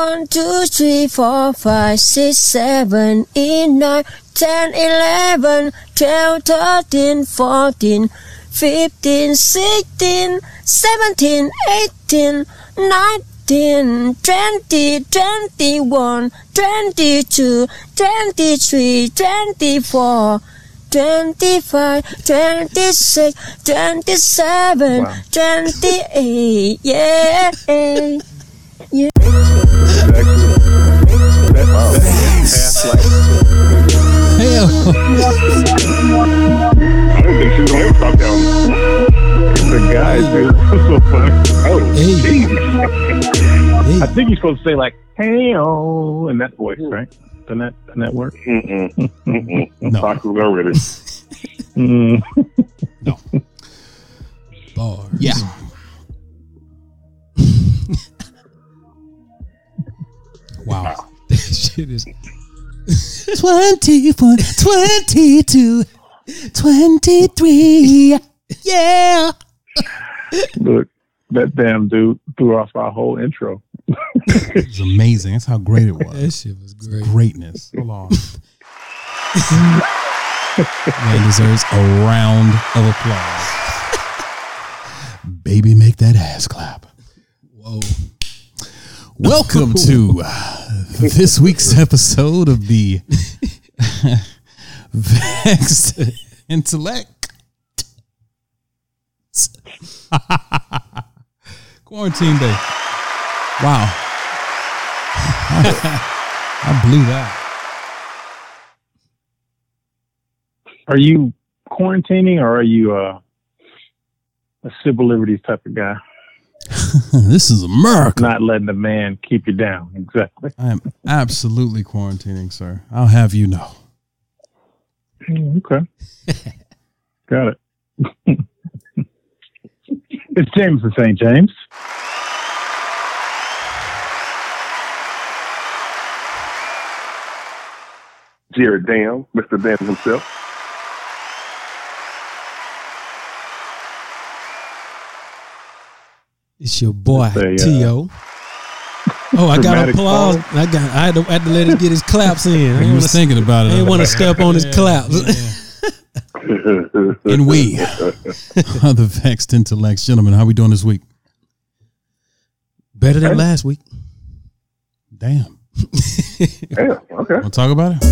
One, two, three, four, five, six, seven, eight, nine, ten, eleven, twelve, thirteen, fourteen, fifteen, sixteen, seventeen, eighteen, nineteen, twenty, twenty-one, twenty-two, twenty-three, twenty-four. 25, 26, 27, Wow. 28, yeah. yeah. Hell, I think she's gonna ever stop down. The guys, dude, so funny. Hey. jeez. I think you're supposed to say like "Hey oh" in that voice, right? Doesn't that doesn't that work? Mm-mm. Mm-mm. No. Tacos already. Mm. bar. Yeah. Wow. That shit is 21, 22, 23. Yeah. Look, that damn dude threw off our whole intro. It's amazing. That's how great it was. that shit was great. Greatness. Hold on. Man deserves a round of applause. Baby, make that ass clap. Whoa. Welcome to this week's episode of the Vexed Intellect Quarantine Day. Wow. I blew that. Are you quarantining or are you uh, a civil liberties type of guy? This is America. Not letting the man keep you down. Exactly. I am absolutely quarantining, sir. I'll have you know. Mm, Okay. Got it. it's James the St. James. Jared Dam, Mr. Dam himself. It's your boy Say, uh, T.O. Oh, I got applause. pause. I got. I had to, I had to let him get his claps in. I I didn't was want to. thinking about I it. didn't want to step on his claps. And we are the Vexed Intellects. Gentlemen, how we doing this week? Better than last week. Damn. yeah, okay. Want to talk about it?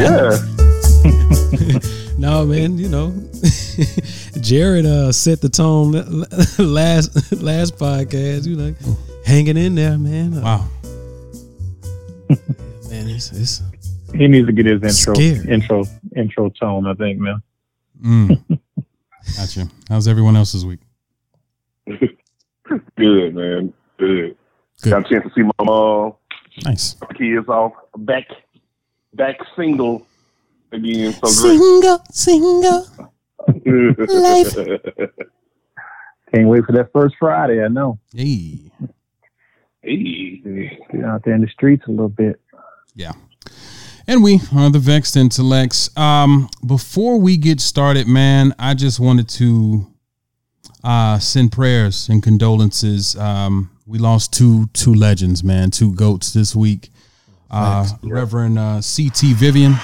Yeah. No, man. You know, Jared uh, set the tone last last podcast. You know, hanging in there, man. Uh, Wow. man, it's, it's He needs to get his intro Scared. intro intro tone, I think, man. Mm. Gotcha. How's everyone else's week? Good, man. Good. Good. Got a chance to see my mom, Nice. my kids off back back single again. So Single, single. Life. Can't wait for that first Friday, I know. Hey. hey. Get out there in the streets a little bit. Yeah. And we are the Vexed Intellects. Um, before we get started, man, I just wanted to uh, send prayers and condolences. Um, we lost two two legends, man, two goats this week. Uh, Reverend uh, C.T. Vivian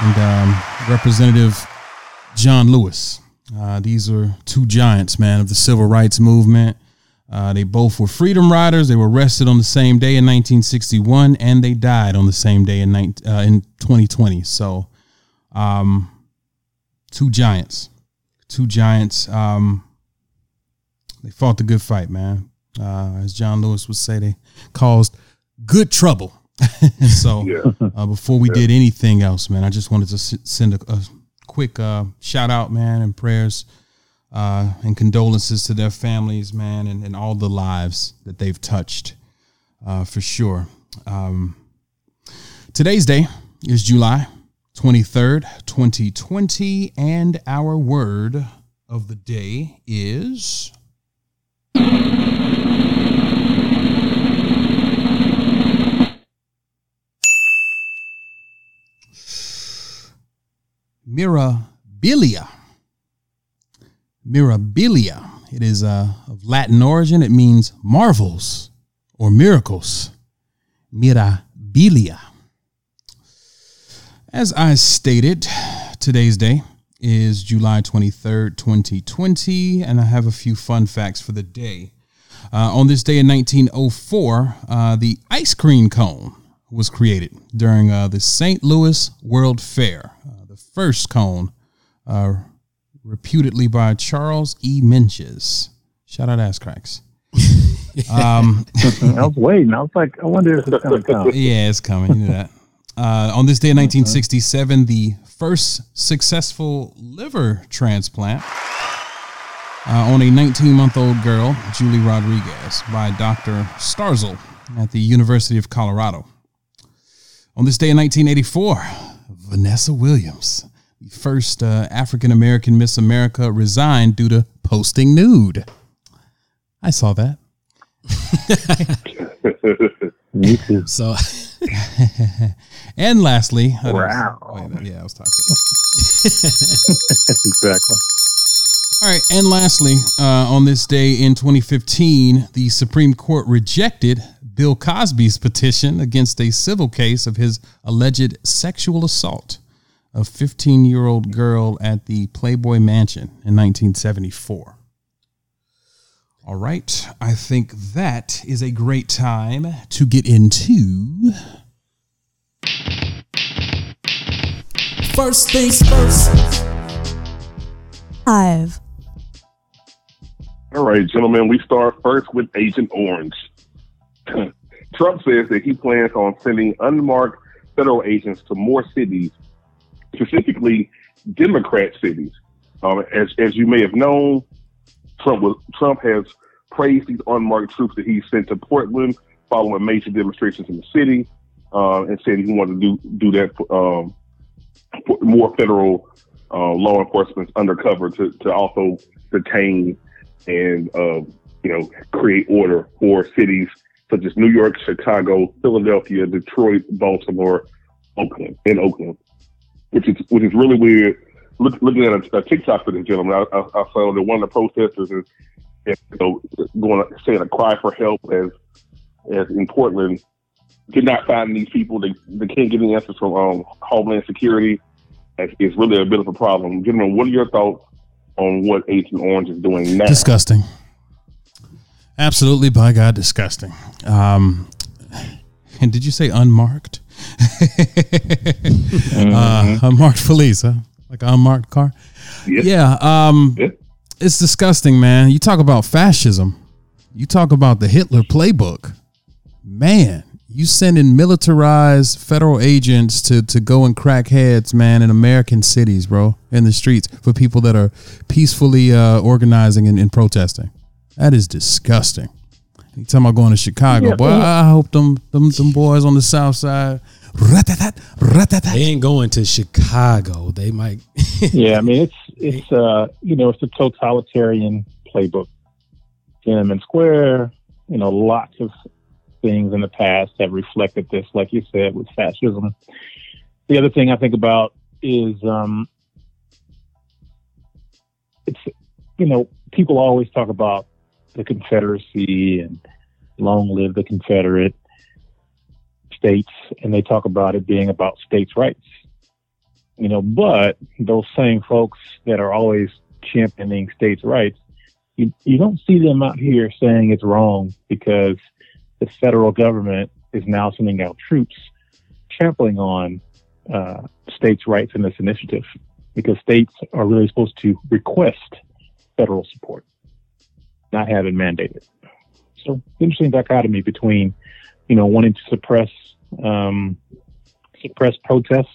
and um, Representative John Lewis. Uh, these are two giants, man, of the civil rights movement. Uh, they both were freedom riders. They were arrested on the same day in 1961, and they died on the same day in 19, uh, in 2020. So, um, two giants, two giants. Um, they fought the good fight, man. Uh, as John Lewis would say, they caused good trouble. And so, Yeah. uh, before we did anything else, man, I just wanted to s- send a, a quick uh, shout out, man, and prayers uh, and condolences to their families, man, and, and all the lives that they've touched, uh, for sure. Um, today's day is July 23rd, 2020, and our word of the day is. Mirabilia. Mirabilia It is uh, of Latin origin. It means marvels or miracles. Mirabilia. As I stated, today's day is July 23rd, 2020, and I have a few fun facts for the day. Uh, on this day in 1904, uh, the ice cream cone was created during uh, the St. Louis World Fair, first cone, uh, reputedly by Charles E. Menches. Shout out Ass Cracks. um, I was waiting. I was like, I wonder if it's going to come. yeah, it's coming. You know that. Uh, on this day in 1967, the first successful liver transplant uh, on a 19 month old girl, Julie Rodriguez, by Dr. Starzl at the University of Colorado. On this day in 1984, Vanessa Williams, the first uh, African American Miss America, resigned due to posting nude. I saw that. Me too. So And lastly, I Wow. wait, yeah, I was talking. exactly. All right, and lastly, uh, on this day in 2015, the Supreme Court rejected Bill Cosby's petition against a civil case of his alleged sexual assault of 15 year old girl at the Playboy Mansion in 1974. All right, I think that is a great time to get into. First things first. Five. All right, gentlemen, we start first with Agent Orange. Trump says that he plans on sending unmarked federal agents to more cities, specifically Democrat cities. Um, as, as you may have known, Trump was, Trump has praised these unmarked troops that he sent to Portland following major demonstrations in the city, uh, and said he wanted to do do that for, um, for more federal uh, law enforcement undercover to, to also detain and uh, you know create order for cities such as New York, Chicago, Philadelphia, Detroit, Baltimore, Oakland, and Oakland, which is which is really weird. Look, looking at a, a TikTok for this gentleman, I, I, I saw that one of the protesters is you know, going saying a cry for help as as in Portland did not find these people. They they can't get any answers from um, Homeland Security. It's, it's really a bit of a problem, gentlemen. What are your thoughts on what Agent Orange is doing now? Disgusting. Absolutely, by God, disgusting. Um, and did you say unmarked? uh, unmarked police, huh? Like an unmarked car? Yes. Yeah. Um, Yeah. It's disgusting, man. You talk about fascism. You talk about the Hitler playbook. Man, you sending militarized federal agents to, to go and crack heads, man, in American cities, bro, in the streets for people that are peacefully uh, organizing and, and protesting. That is disgusting. You talking about going to Chicago, Yeah, boy? well- I hope them, them them boys on the south side. Rat-tat-tat, rat-tat-tat. they ain't going to Chicago. They might. Yeah, I mean it's it's uh you know it's a totalitarian playbook. Tiananmen Square, you know, lots of things in the past have reflected this, like you said, with fascism. The other thing I think about is um it's you know, people always talk about the Confederacy and long live the Confederate states. And they talk about it being about states' rights you know, but those same folks that are always championing states' rights, you, you don't see them out here saying it's wrong because the federal government is now sending out troops trampling on uh, states' rights in this initiative because states are really supposed to request federal support, not have it mandated. So interesting dichotomy between, you know, wanting to suppress um, suppress protest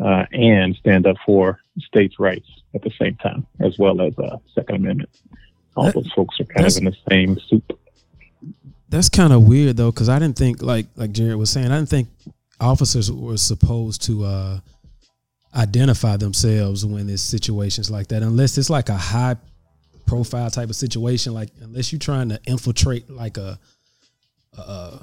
uh, and stand up for states' rights at the same time, as well as uh, Second Amendment. All That- those folks are kind of in the same soup. That's kind of weird though, because I didn't think like like Jared was saying, I didn't think officers were supposed to uh, identify themselves when there's situations like that, unless it's like a high profile type of situation, like unless you're trying to infiltrate like a a,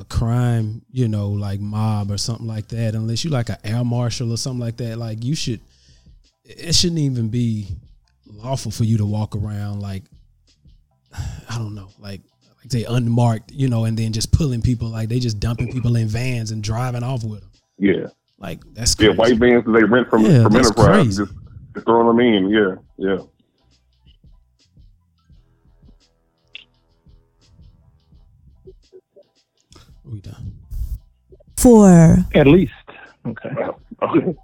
a crime, you know, like mob or something like that. Unless you like an air marshal or something like that, like you should. It shouldn't even be lawful for you to walk around like I don't know, like like they unmarked, you know, and then just pulling people like they just dumping people in vans and driving off with them. Yeah, Like that's yeah, white vans that they rent from Yeah, from Enterprise, crazy. just, just throwing them in. Yeah, yeah. We done. Four. At least. Okay. Okay.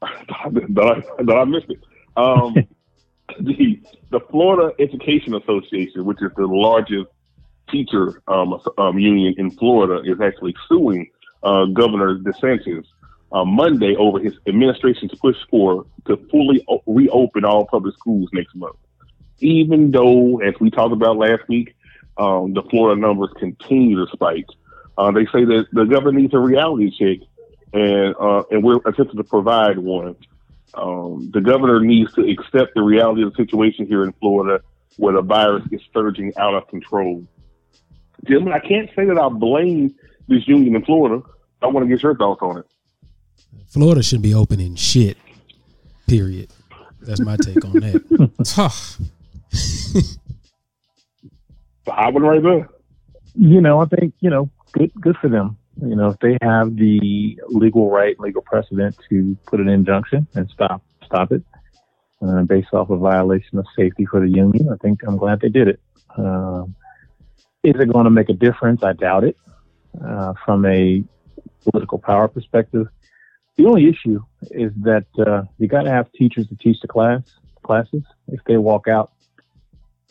that, I, that I missed it. Um, the the Florida Education Association, which is the largest teacher um, um, union in Florida, is actually suing uh, Governor DeSantis on Monday over his administration's push for to fully o- reopen all public schools next month. Even though, as we talked about last week, um, the Florida numbers continue to spike. Uh, they say that the governor needs a reality check and uh, and we're attempting to provide one. Um, the governor needs to accept the reality of the situation here in Florida, where the virus is surging out of control. Gentlemen, I can't say that I blame this union in Florida. I want to get your thoughts on it. Florida should be opening shit. Period. That's my take on that. Tough. The hot one right there. You know, I think, you know, good good for them. You know, if they have the legal right, legal precedent to put an injunction and stop stop it uh, based off a violation of safety for the union, I think I'm glad they did it. Um, is it going to make a difference? I doubt it. Uh, from a political power perspective, the only issue is that uh, you got to have teachers to teach the class classes. If they walk out,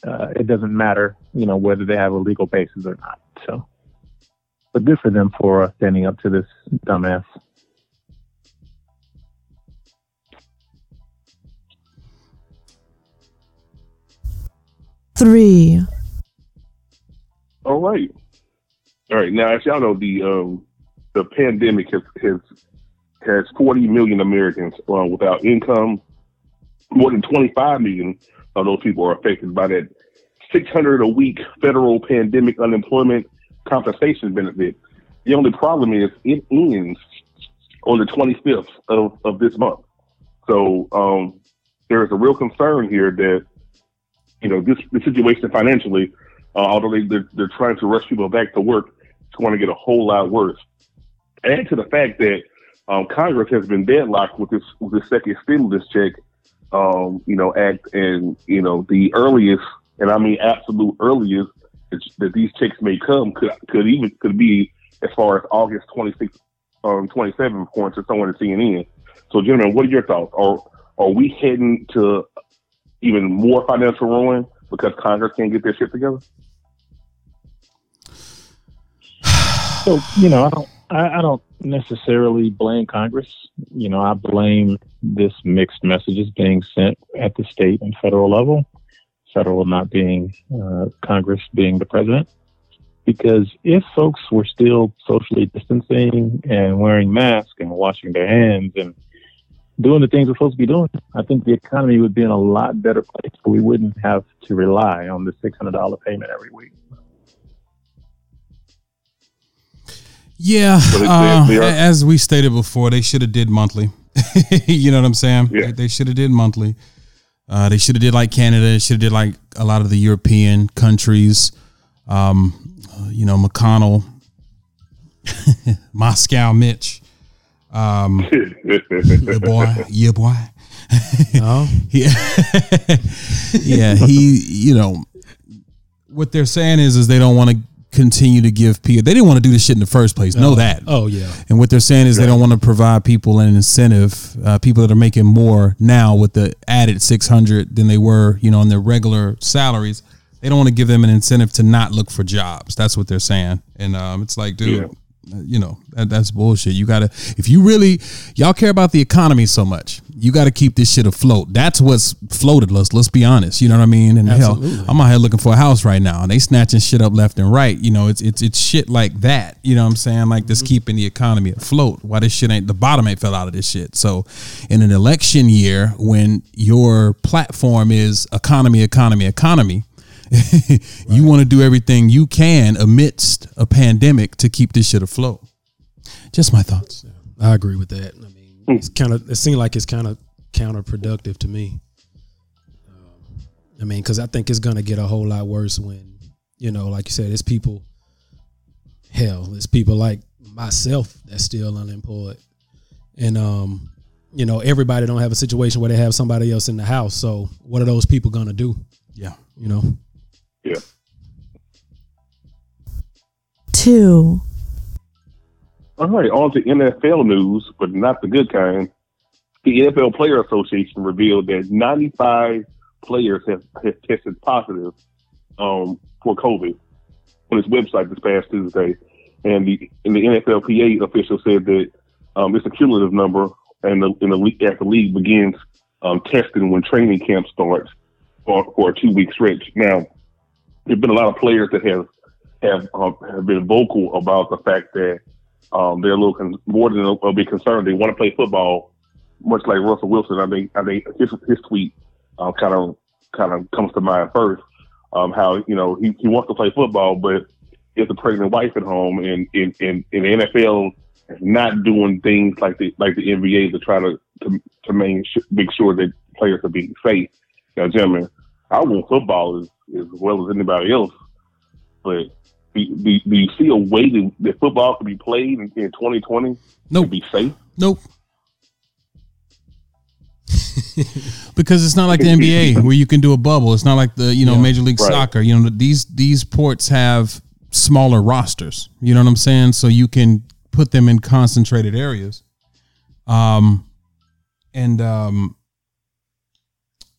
uh, it doesn't matter, you know, whether they have a legal basis or not. So, but good for them for uh, standing up to this dumbass. Three. All right. All right. Now, as y'all know, the um, the pandemic has has has 40 million Americans uh, without income. More than 25 million of those people are affected by that 600 a week federal pandemic unemployment compensation benefit. The only problem is it ends on the 25th of, of this month. So um, there is a real concern here that you know this the situation financially, uh, although they they're, they're trying to rush people back to work, it's going to get a whole lot worse. Add to the fact that um, Congress has been deadlocked with this with this second stimulus check, um, you know, act, and you know the earliest, and I mean absolute earliest that, these checks may come could could even could be as far as August 26th, um, 27th, according to someone at CNN. So, gentlemen, what are your thoughts? Are are we heading to even more financial ruin because Congress can't get their shit together? So you know, I don't, I, I don't necessarily blame Congress. You know, I blame this mixed messages being sent at the state and federal level. Federal not being uh, Congress being the president. Because if folks were still socially distancing and wearing masks and washing their hands and doing the things we're supposed to be doing, I think the economy would be in a lot better place. We wouldn't have to rely on the six hundred dollar payment every week. Yeah, uh, they- they are- as we stated before, they should have did monthly. you know what I'm saying? Yeah. They, they should have did monthly. Uh, they should have did like Canada. Should have did like a lot of the European countries. Um, uh, you know, McConnell, Moscow, Mitch, um, yeah, boy, yeah, boy. No, Yeah, yeah. He, you know, what they're saying is, is they don't want to continue to give people. They didn't want to do this shit in the first place. Know that. Oh yeah. And what they're saying is they don't want to provide people an incentive, uh, people that are making more now with the added 600 than they were, you know, on their regular salaries. They don't want to give them an incentive to not look for jobs. That's what they're saying. And um, it's like, dude, uh, you know, that, that's bullshit. You got to, if you really, y'all care about the economy so much, you got to keep this shit afloat. That's what's floated us. Let's be honest. You know what I mean? And Absolutely. hell, I'm out here looking for a house right now, and they snatching shit up left and right. You know, it's it's it's shit like that. You know what I'm saying? Like this mm-hmm. keeping the economy afloat. Why this shit ain't the bottom ain't fell out of this shit. So, in an election year, when your platform is economy, economy, economy. you want to do everything you can amidst a pandemic to keep this shit afloat. Just my thoughts. I agree with that. I mean, it's kind of it seems like it's kind of counterproductive to me. Um, I mean, because I think it's gonna get a whole lot worse when you know, like you said, it's people. Hell, it's people like myself that's still unemployed, and um, you know, everybody don't have a situation where they have somebody else in the house. So, what are those people gonna do? Yeah. You know. Yeah. two, All right, on to NFL news, but not the good kind. The NFL Player Association revealed that 95 players have, have tested positive um, for COVID on its website this past Tuesday, and the and the NFLPA official said that um, it's a cumulative number, and the, and the league, as the league begins um, testing when training camp starts for, for a two week stretch. Now, there've been a lot of players that have have um, have been vocal about the fact that um, they're a little con- more than a, concerned. They want to play football, much like Russell Wilson. I think I think his his tweet uh, kind of kind of comes to mind first. Um, how you know he, he wants to play football, but has a pregnant wife at home, and and, and, and the NFL is not doing things like the like the NBA to try to to, to make sure that players are being safe. Now, gentlemen, I want football as, as well as anybody else, but do, do, do you see a way that, that football can be played in, in 2020 Nope. to be safe? Nope. because it's not like the NBA where you can do a bubble. It's not like the you know Yeah. Major League Right. Soccer. You know these these ports have smaller rosters. You know what I'm saying? So you can put them in concentrated areas. Um, and um,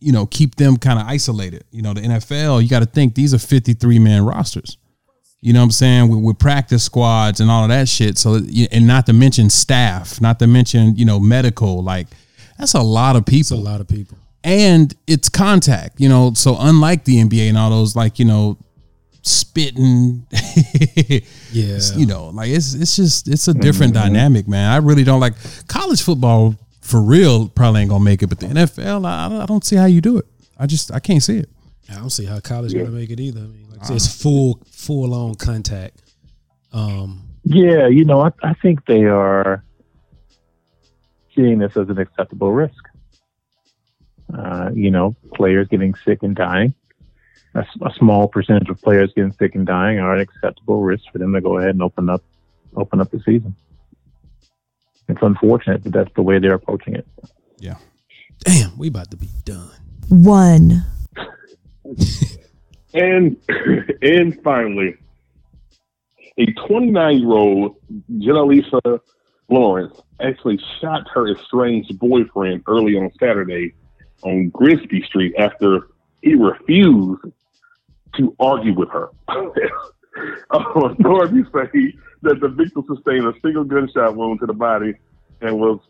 you know keep them kind of isolated. You know the NFL. You got to think these are 53 man rosters. You know what I'm saying? With, with practice squads and all of that shit. So, and not to mention staff, not to mention, you know, medical. Like, that's a lot of It's a lot of people. And it's contact, you know. So, unlike the NBA and all those, like, you know, spitting, Yeah. you know, like it's it's just it's a mm-hmm. different dynamic, man. I really don't like college football for real. Probably ain't gonna make it, but the NFL, I, I don't- see how you do it. I just I can't see it. I don't see how college Yeah. gonna make it either. I mean, like I it's full full on contact. Um, Yeah, you know, I, I think they are seeing this as an acceptable risk. Uh, you know, players getting sick and dying. A small percentage of players getting sick and dying are an acceptable risk for them to go ahead and open up, open up the season. It's unfortunate, but that's the way they're approaching it. Yeah. Damn, we about to be done. one, And and finally, a 29 year old Jenalisa Lawrence actually shot her estranged boyfriend early on Saturday on Grisby Street after he refused to argue with her. Uh, Authorities say that the victim sustained a single gunshot wound to the body and was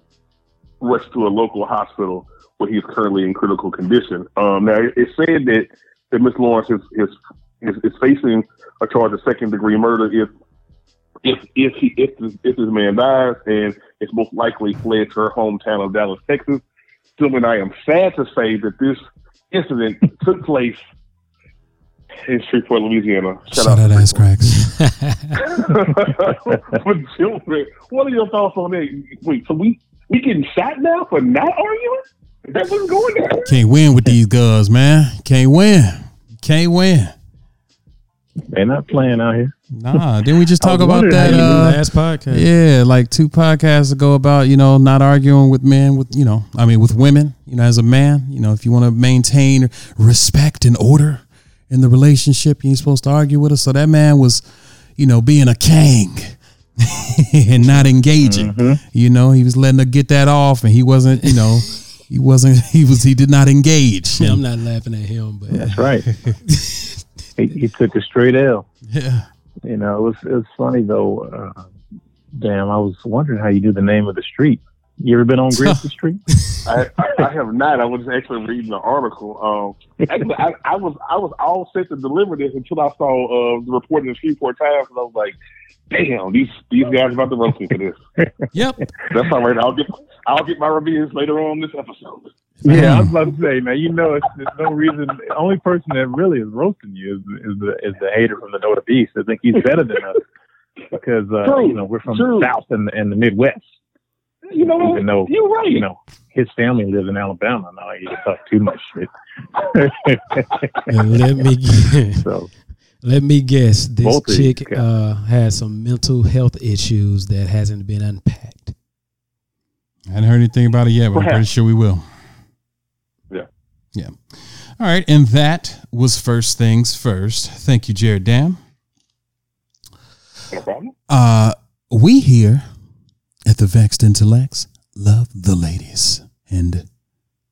rushed to a local hospital where he's currently in critical condition. Um, now, it said that, that Miss Lawrence is, is, is, is facing a charge of second degree murder if if if he if this, if this man dies and it's most likely fled to her hometown of Dallas, Texas. Gentlemen, I am sad to say that this incident took place in Shreveport, Louisiana. Shout out ass cracks. But children, what are your thoughts on that? Wait, so we we getting shot now for not arguing? Is that what's going down? Can't win with these guys, man. Can't win. Can't win. They're not playing out here. Nah, didn't we just talk about that? how you Uh, Last podcast. yeah, like two podcasts ago about you know not arguing with men with you know I mean with women. You know, as a man, you know if you want to maintain respect and order in the relationship, you ain't supposed to argue with her. So that man was, you know, being a king and not engaging. You know, he was letting her get that off, and he wasn't. You know, he wasn't. He was. He did not engage. Yeah, I'm not laughing at him, but That's right. he, he took a straight L. Yeah. You know, it was it was funny though. Uh, damn, I was wondering how you knew the name of the street. You ever been on Grizzly Street? I, I, I have not. I was actually reading the article. Um, actually, I, I was I was all set to deliver this until I saw uh, the report in the Shreveport Times, and I was like, "Damn, these these guys are about to roast me for this." Yep. That's all right. I'll get I'll get my reviews later on this episode. Yeah, I was about to say. man, you know, it's, there's no reason. The only person that really is roasting you is, is the is the hater from the Northeast. I think he's better than us because uh, True, you know we're from true. the South and, and the Midwest. You know? Even though You're right. you know his family lives in Alabama. Now he can talk too much shit. let me get, so Let me guess. This Both chick uh, has some mental health issues that hasn't been unpacked. I hadn't heard anything about it yet, but I'm pretty sure we will. Yeah. Yeah. All right. And that was first things first. Thank you, Jared Dam. No problem. Uh, we here at the Vexed Intellects love the ladies. And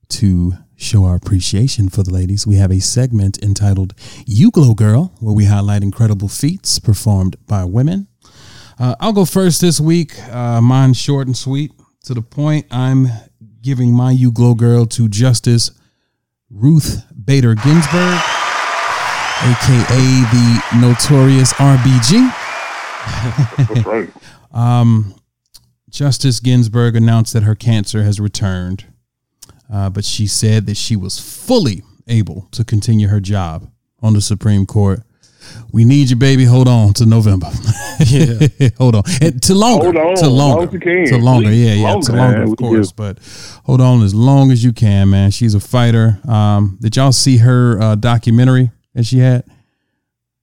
to show our appreciation for the ladies, we have a segment entitled You Glow Girl, where we highlight incredible feats performed by women. Uh, I'll go first this week. Uh, mine short and sweet. To the point, I'm giving my You Glow Girl to Justice Ruth Bader Ginsburg, aka the notorious RBG. That's right. Um, Justice Ginsburg announced that her cancer has returned, uh, but she said that she was fully able to continue her job on the Supreme Court. We need you, baby. Hold on to November. Yeah. hold on. And to longer. Hold on, to as long longer. as you can. To longer. Please, Yeah, yeah. longer. To longer, Yeah, of course. But hold on as long as you can, man. She's a fighter. Um, did y'all see her uh, documentary that she had?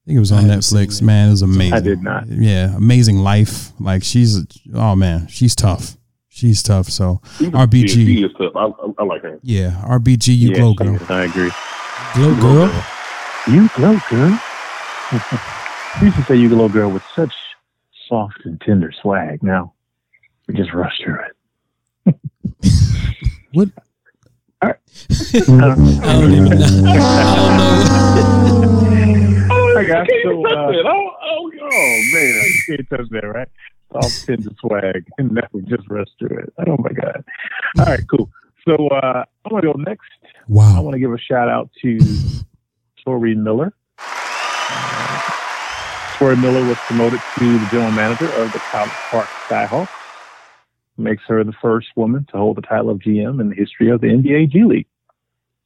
I think it was on Netflix. it. Man, it was amazing. I did not. Yeah, amazing life. Like she's, oh man, she's tough. She's tough. So She's- RBG. Yeah, she is tough. I, I, I like her. yeah, RBG, you Yeah, glow girl. I agree. Glow girl. You glow, girl. you used to say you glow, girl, with such soft and tender swag. Now we just rush through it. What? I don't even know. I don't know. I got so. touch Uh, that. Oh, oh, oh, man. you can't touch that, right? Soft, tender swag, and that we just rush through it. Oh my god! All right, cool. So uh, I'm gonna go next. Wow! I want to give a shout out to Tori Miller. Uh, Tori Miller was promoted to the general manager of the College Park Skyhawks. Makes her the first woman to hold the title of GM in the history of the NBA G League.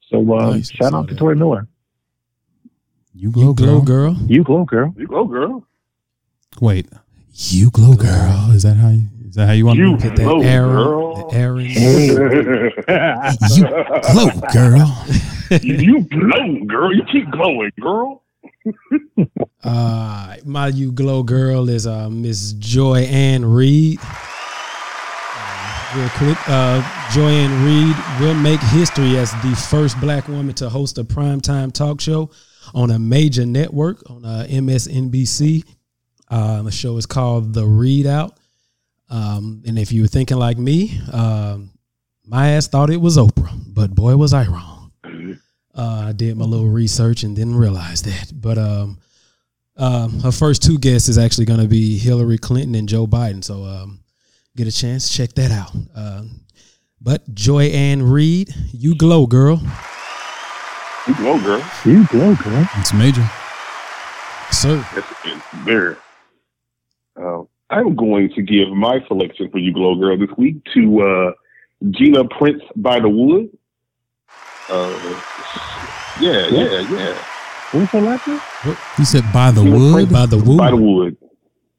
So uh, Nice, shout out to. Tori Miller. You glow, You glow girl. girl. You glow, girl. You glow girl. Wait, you glow, girl. Is that how you? Is that how you want You to? Get that Glow Aaron. girl. The Aaron. You glow, girl. you glow, girl. You keep glowing, girl. Uh, my you glow girl is uh, Miss Joy-Ann Reid. Uh, real quick, uh, Joy-Ann Reid will make history as the first black woman to host a primetime talk show on a major network on uh, MSNBC. Uh, the show is called The ReidOut. Um, and if you were thinking like me, um, my ass thought it was Oprah, but boy, was I wrong. Uh, I did my little research and didn't realize that. But um, um, her first two guests is actually going to be Hillary Clinton and Joe Biden. So um, get a chance, check that out. Um, but Joy-Ann Reid, you glow, girl. You glow, girl. You glow, girl. It's major. Sir. That's it's very. Uh, I'm going to give my selection for you, glow girl, this week to uh, Gina Prince by the Wood. Uh, yeah, yeah, yeah. What's her last name? You said by the Gina wood. Prince By the woo. By the Wood.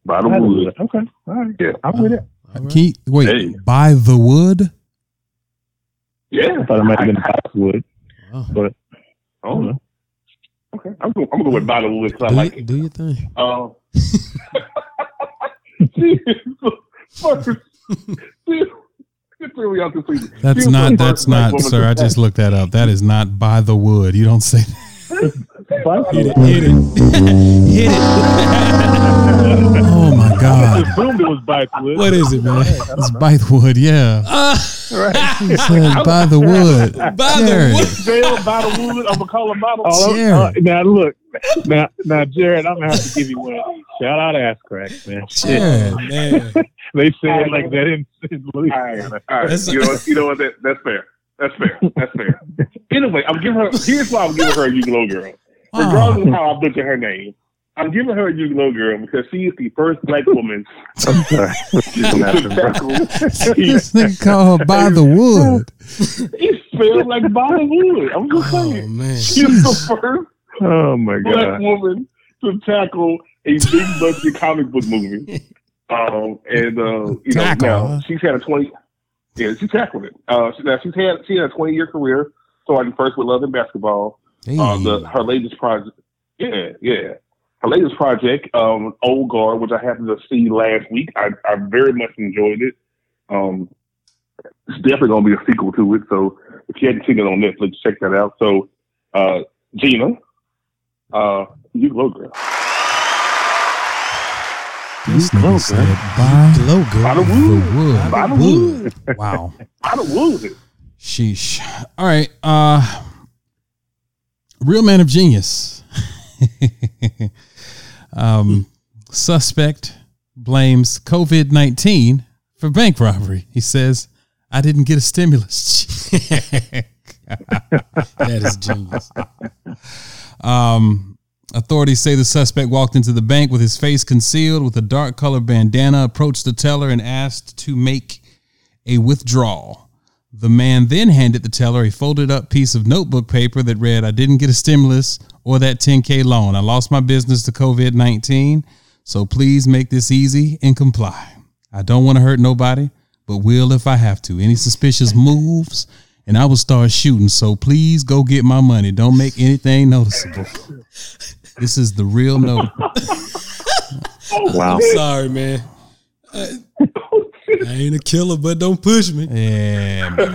By the Wood. Okay. All right. Yeah. I'm with it. All right. Can wait, Hey. by the wood. Yeah. I thought it might have been Boxwood. Wow. But Oh, no. Okay. I'm going, I'm going to go with By the Wood because I Do, like you- it. do your thing. Um, first, get through out this week. That's not. That's not, sir. I just looked that up. That is not by the wood. You don't say. That. Hit it. Hit it. Hit it. Oh my God. assumed it was Boxwood. What is it, man? It's by the wood. Yeah. Ah, He said by the wood. by the wood. Dale by the wood. I'm gonna call him by the Oh, Jared. uh, now look, now now Jared, I'm gonna have to give you one. Shout out ass crack, man. Jared. Man. They say it like that in, in All right, Louisiana. all right. That's- You know what? You know what? That, that's fair. That's fair. That's fair. anyway, I'm giving her. Here's why I'm giving her a you girl. Regardless of how I butcher her name, I'm giving her a you glow girl because she is the first black woman I'm sorry. to tackle. This nigga call her by the wood. He spelled like Bollywood. I'm just Oh, saying. man. She's the first Oh my black god. woman to tackle a big budget comic book movie. Um, and uh, you know, now huh? she's had a twenty. Yeah, she tackled it. Uh, she, now she's had she had a twenty year career. Starting first with Love and Basketball. Hey. Uh, the her latest project. Yeah, yeah. her latest project, um, Old Guard, which I happened to see last week. I, I very much enjoyed it. Um, it's definitely going to be a sequel to it. So if you hadn't seen it on Netflix, check that out. So, uh, Gina, uh, you glow girl. This Glow, nigga said, by Glow girl. By the the wood. wood. By the wood. Wow. By the wood. Sheesh. All right. Uh Real man of genius. um suspect blames COVID nineteen for bank robbery. He says, I didn't get a stimulus check. That is genius. Um, authorities say the suspect walked into the bank with his face concealed with a dark colored bandana, approached the teller, and asked to make a withdrawal. The man then handed the teller a folded up piece of notebook paper that read, I didn't get a stimulus or that 10K loan. I lost my business to COVID 19, so please make this easy and comply. I don't want to hurt nobody, but will if I have to. Any suspicious moves, and I will start shooting. So please go get my money. Don't make anything noticeable. This is the real note. Oh, wow. I'm sorry, man. I, I ain't a killer, but don't push me. Yeah, man.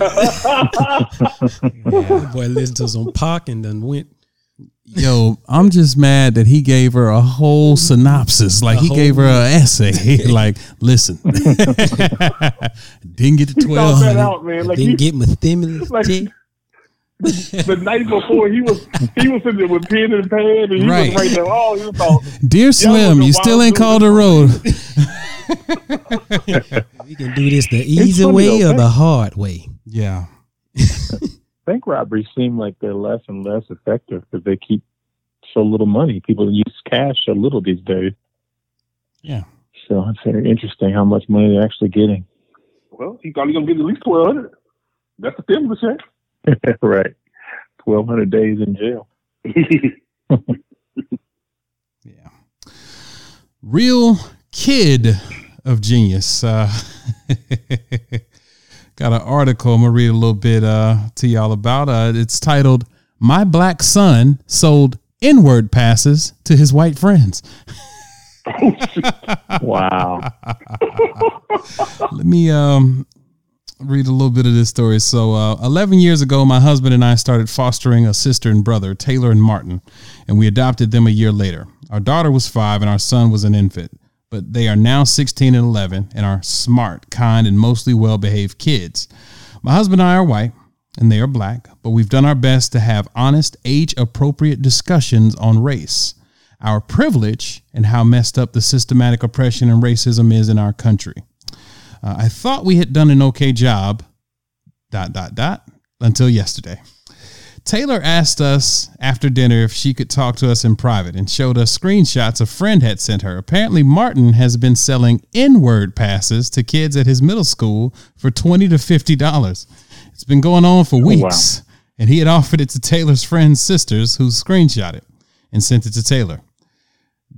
That boy listened to some Pac and then went. yo, I'm just mad that he gave her a whole synopsis. Like A he gave her an essay. like, listen, didn't get the He twelve thought that hundred. out, man. Like, Didn't he, get my stimulus like check. the night before, he was he was sitting there with pen and pad, and he Right. Oh, was writing down all his thoughts. Dear Slim, you still ain't called a road. We can do this the easy funny way though, or the hard way. Yeah, Bank robberies seem like they're less and less effective because they keep so little money. People use cash so little these days. yeah. So it's very interesting how much money they're actually getting. Well, he thought he gonna get at least twelve hundred. That's the stimulus check. right. 1,200 days in jail. Yeah. Real kid of genius. Uh, got an article I'm gonna read a little bit uh, to y'all about. Uh, it's titled "My Black Son Sold N-word Passes to His White Friends." Wow. Let me um, read a little bit of this story. So, uh, 11 years ago, my husband and I started fostering a sister and brother, Taylor and Martin, and we adopted them a year later. Our daughter was five and our son was an infant, but they are now 16 and 11 and are smart, kind, and mostly well behaved kids. My husband and I are white and they are black, but we've done our best to have honest, age appropriate discussions on race, our privilege, and how messed up the systematic oppression and racism is in our country. Uh, I thought we had done an okay job, dot, dot, dot, until yesterday. Taylor asked us after dinner if she could talk to us in private and showed us screenshots a friend had sent her. Apparently, Martin has been selling N word passes to kids at his middle school for 20 to $50. It's been going on for weeks, and he had offered it to Taylor's friend's sisters who screenshot it and sent it to Taylor.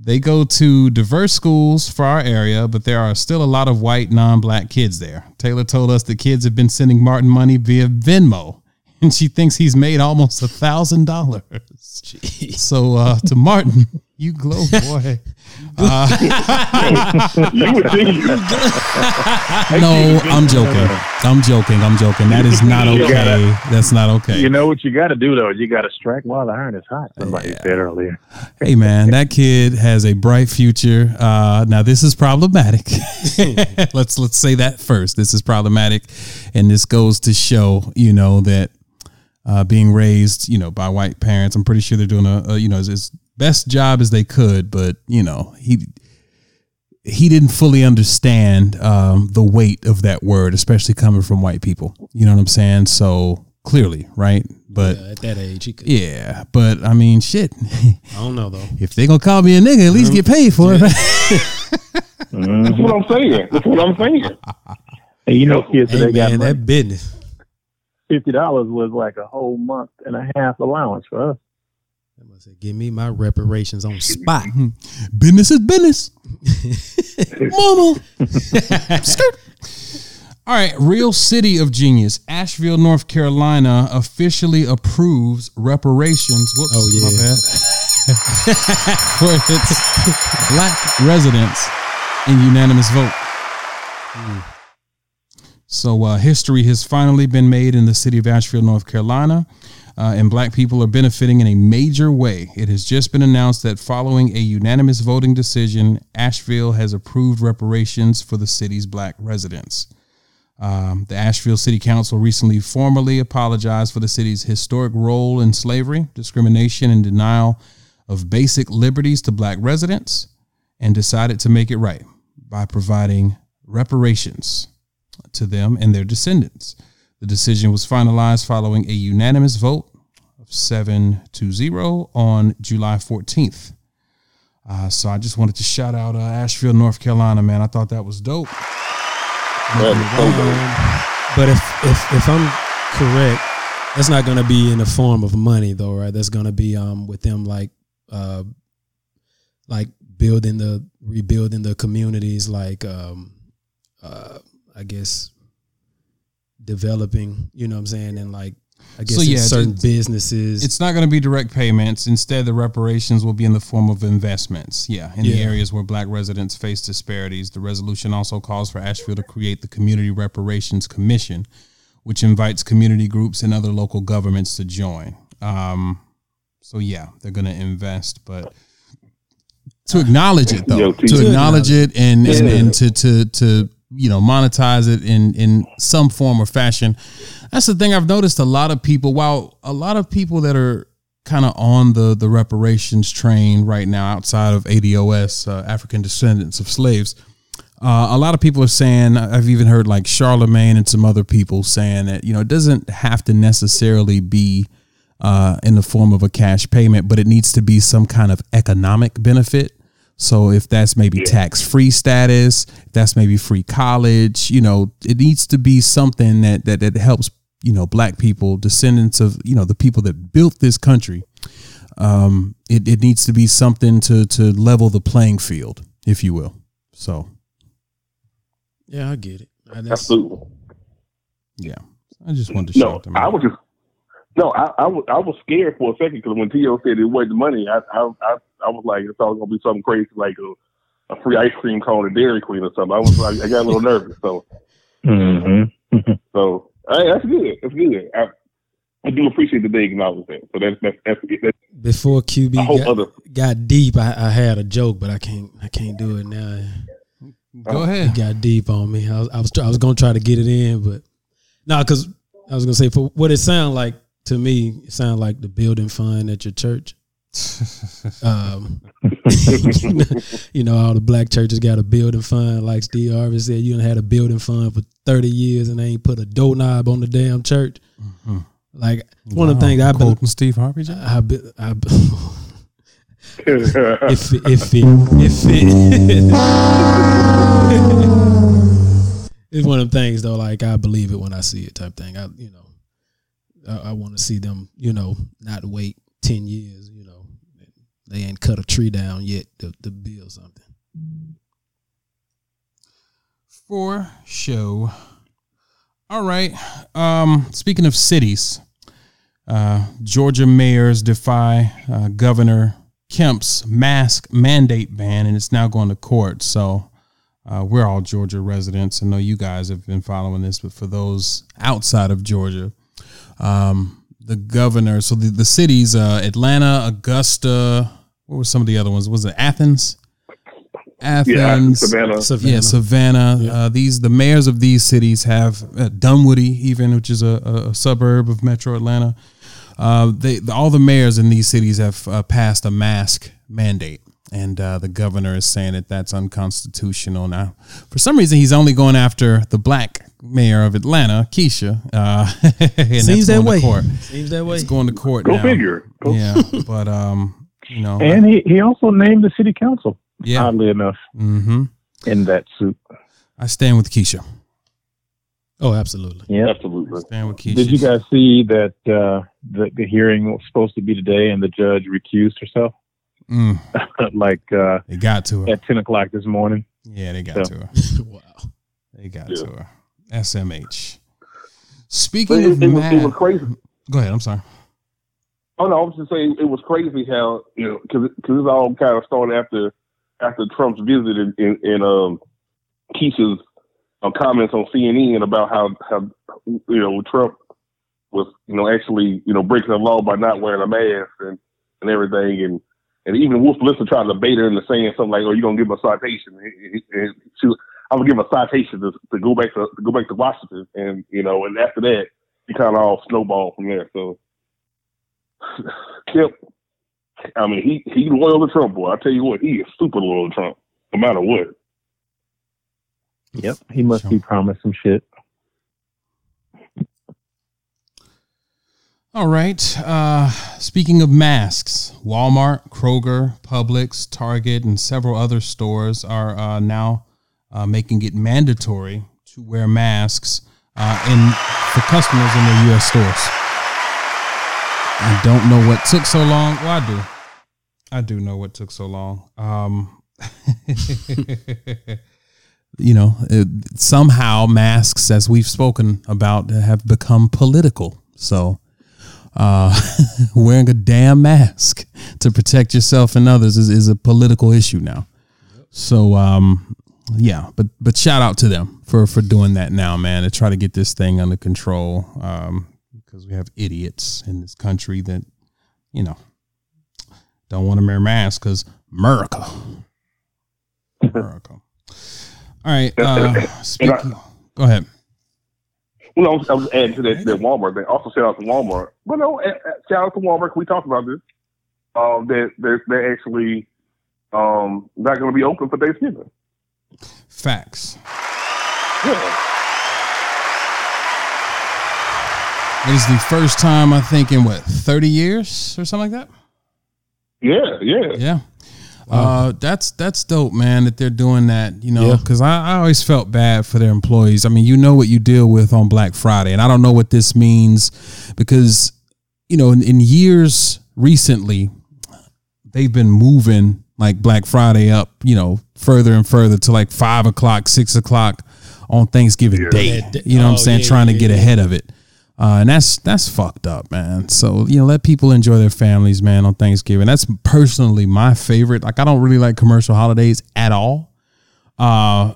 They go to diverse schools for our area, but there are still a lot of white, non black kids there. Taylor told us the kids have been sending Martin money via Venmo, and she thinks he's made almost a thousand dollars. So uh, to Martin, you glow boy. you would think you No, I'm joking. I'm joking. I'm joking. That is not okay. gotta- That's not okay. You know what you got to do, though? You got to strike while the iron is hot. Somebody said earlier. hey man, that kid has a bright future. Uh, now this is problematic. let's let's say that first. This is problematic, and this goes to show, you know, that uh, being raised, you know, by white parents, I'm pretty sure they're doing a, a you know, as, as best job as they could, but you know, he he didn't fully understand um, the weight of that word, especially coming from white people. You know what I'm saying? So clearly, right? But Yeah, at that age, he could, yeah, but I mean, shit. I don't know though. if they gonna call me a nigga, at least get paid for it. That's what I'm saying. That's what I'm saying. And you know, kids Hey that got man, money, that business. fifty dollars was like a whole month and a half allowance for us. I must say, give me my reparations on spot. business is business, mama. Skirt. All right, real city of genius, Asheville, North Carolina, officially approves reparations. Whoops, Oh, yeah. my bad. for its black residents in unanimous vote. So uh, history has finally been made in the city of Asheville, North Carolina, uh, and black people are benefiting in a major way. It has just been announced that following a unanimous voting decision, Asheville has approved reparations for the city's black residents. Um, the Asheville City Council recently formally apologized for the city's historic role in slavery, discrimination, and denial of basic liberties to black residents and decided to make it right by providing reparations to them and their descendants. The decision was finalized following a unanimous vote of 7 to 0 on July 14th. Uh, so I just wanted to shout out uh, Asheville, North Carolina, man. I thought that was dope. That is dope. But if if if I'm correct, that's not going to be in the form of money, though, right? That's going to be um with them like uh like building the rebuilding the communities, like um uh I guess developing. You know what I'm saying? And like I guess So, in yeah, certain it's- businesses. It's not going to be direct payments. Instead, the reparations will be in the form of investments. Yeah, in the areas where black residents face disparities. The resolution also calls for Asheville to create the Community Reparations Commission, which invites community groups and other local governments to join. Um, so yeah, they're going to invest, but to acknowledge it though, Yo, to to acknowledge it and, and, and to to to you know monetize it in in some form or fashion. That's the thing I've noticed. A lot of people, while a lot of people that are kind of on the the reparations train right now, outside of ADOS, uh, African descendants of slaves, uh, a lot of people are saying. I've even heard like Charlemagne and some other people saying that you know it doesn't have to necessarily be uh, in the form of a cash payment, but it needs to be some kind of economic benefit. So if that's maybe tax free status, that's maybe free college, you know, it needs to be something that, that that helps, you know, black people, descendants of, you know, the people that built this country. Um, it, it needs to be something to to level the playing field, if you will. So yeah, I get it. That's- Absolutely. yeah. I just wanted to show No, shout them I out. was just no, I, I was I was scared for a second because when Tio said it wasn't money, I I I, I was like, it's all gonna be something crazy like a, a free ice cream cone at Dairy Queen or something. I was like, I got a little nervous. So Mm-hmm. so hey, that's good. That's good. I, I do appreciate that they acknowledge that. So that's that's that's, that's Before QB got, other. got deep, I, I had a joke, but I can't I can't do it now. Go It ahead. got deep on me. I was I was, I was gonna try to get it in, but no, because I was gonna say for what it sounded like to me, it sounds like the building fund at your church. Um, you know, all the black churches got a building fund, like Steve Harvey said. You done had a building fund for thirty years and they ain't put a doorknob on the damn church. Like one of the things I've been, quoting Steve Harvey. Joe? I be, I be, if it, if it, if it, it's one of them things though. Like I believe it when I see it, type thing. I, you know, I, I want to see them, you know, not wait ten years. You know, they ain't cut a tree down yet to, to build something. for show. All right. Um, speaking of cities, uh, Georgia mayors defy uh, Governor Kemp's mask mandate ban, and it's now going to court. So uh, we're all Georgia residents. I know you guys have been following this, but for those outside of Georgia, um, the governor, so the, the cities, uh, Atlanta, Augusta, what were some of the other ones? Was it Athens? yeah, Athens, Savannah. Savannah. yeah, Savannah. Uh, these the mayors of these cities have uh, Dunwoody, even which is a, a, a suburb of Metro Atlanta. Uh, they all the mayors in these cities have uh, passed a mask mandate, and uh, the governor is saying that that's unconstitutional. Now, for some reason, he's only going after the black mayor of Atlanta, Keisha. Uh, and that's Seems that going to way. Court. Seems that way. It's going to court Go now. figure. Go Yeah, but um, you know, And he, he also named the city council, yeah. oddly enough, Mm-hmm. in that suit. I stand with Keisha. Oh, absolutely. Yeah. Absolutely. Stand with Keisha. Did you guys see that uh, the, the hearing was supposed to be today and the judge recused herself? Mm, like uh, they got to her. at 10 o'clock this morning. Yeah, they got So- to her. wow. They got Yeah. to her. SMH. Speaking it, of it was, it was crazy. go ahead. I'm sorry. Oh no, I was just saying it was crazy how you know because because it all kind of started after after Trump's visit in in, in um Keisha's uh, comments on CNN about how how you know Trump was you know actually you know breaking the law by not wearing a mask and and everything and and even Wolf Blitzer tried to bait her into saying something like, "Oh, you're gonna give him a citation." And she, I'm gonna give him a citation to, to go back to, to go back to Washington, and you know, and after that, he kind of all snowballed from there. So, Kemp, I mean, he he loyal to Trump, boy. I tell you what, he is super loyal to Trump, no matter what. Yep, he must Sure. be promised some shit. All right. Uh, speaking of masks, Walmart, Kroger, Publix, Target, and several other stores are uh, now making it mandatory to wear masks uh, in for customers in their U.S. stores. I don't know what took so long. Well, I do. I do know what took so long. Um, you know, it, somehow masks, as we've spoken about, have become political. So uh, wearing a damn mask to protect yourself and others is, is a political issue now. So um, yeah, but but shout out to them for for doing that now, man, to try to get this thing under control. Um, because we have idiots in this country that, you know, don't want to wear masks because America. America. All right. Uh, speaking, go ahead. Well, I was, I was adding to that, that Walmart thing. Also, shout out to Walmart. But no, shout out to Walmart. We talked about this. Um, that they're, they're actually um, not going to be open for Thanksgiving. Facts. Yeah. It is the first time I think in what thirty years or something like that. Yeah, yeah. Yeah. Uh, that's that's dope, man. That they're doing that, you know, Yeah. because I, I always felt bad for their employees. I mean, you know what you deal with on Black Friday, and I don't know what this means because, you know, in, in years recently, they've been moving like Black Friday up, you know, further and further to like five o'clock, six o'clock on Thanksgiving Yeah. Day. You know what I'm oh, saying? yeah, Trying to yeah, get yeah. ahead of it. Uh, and that's that's fucked up, man. So you know, let people enjoy their families, man, on Thanksgiving. That's personally my favorite. Like, I don't really like commercial holidays at all. Uh,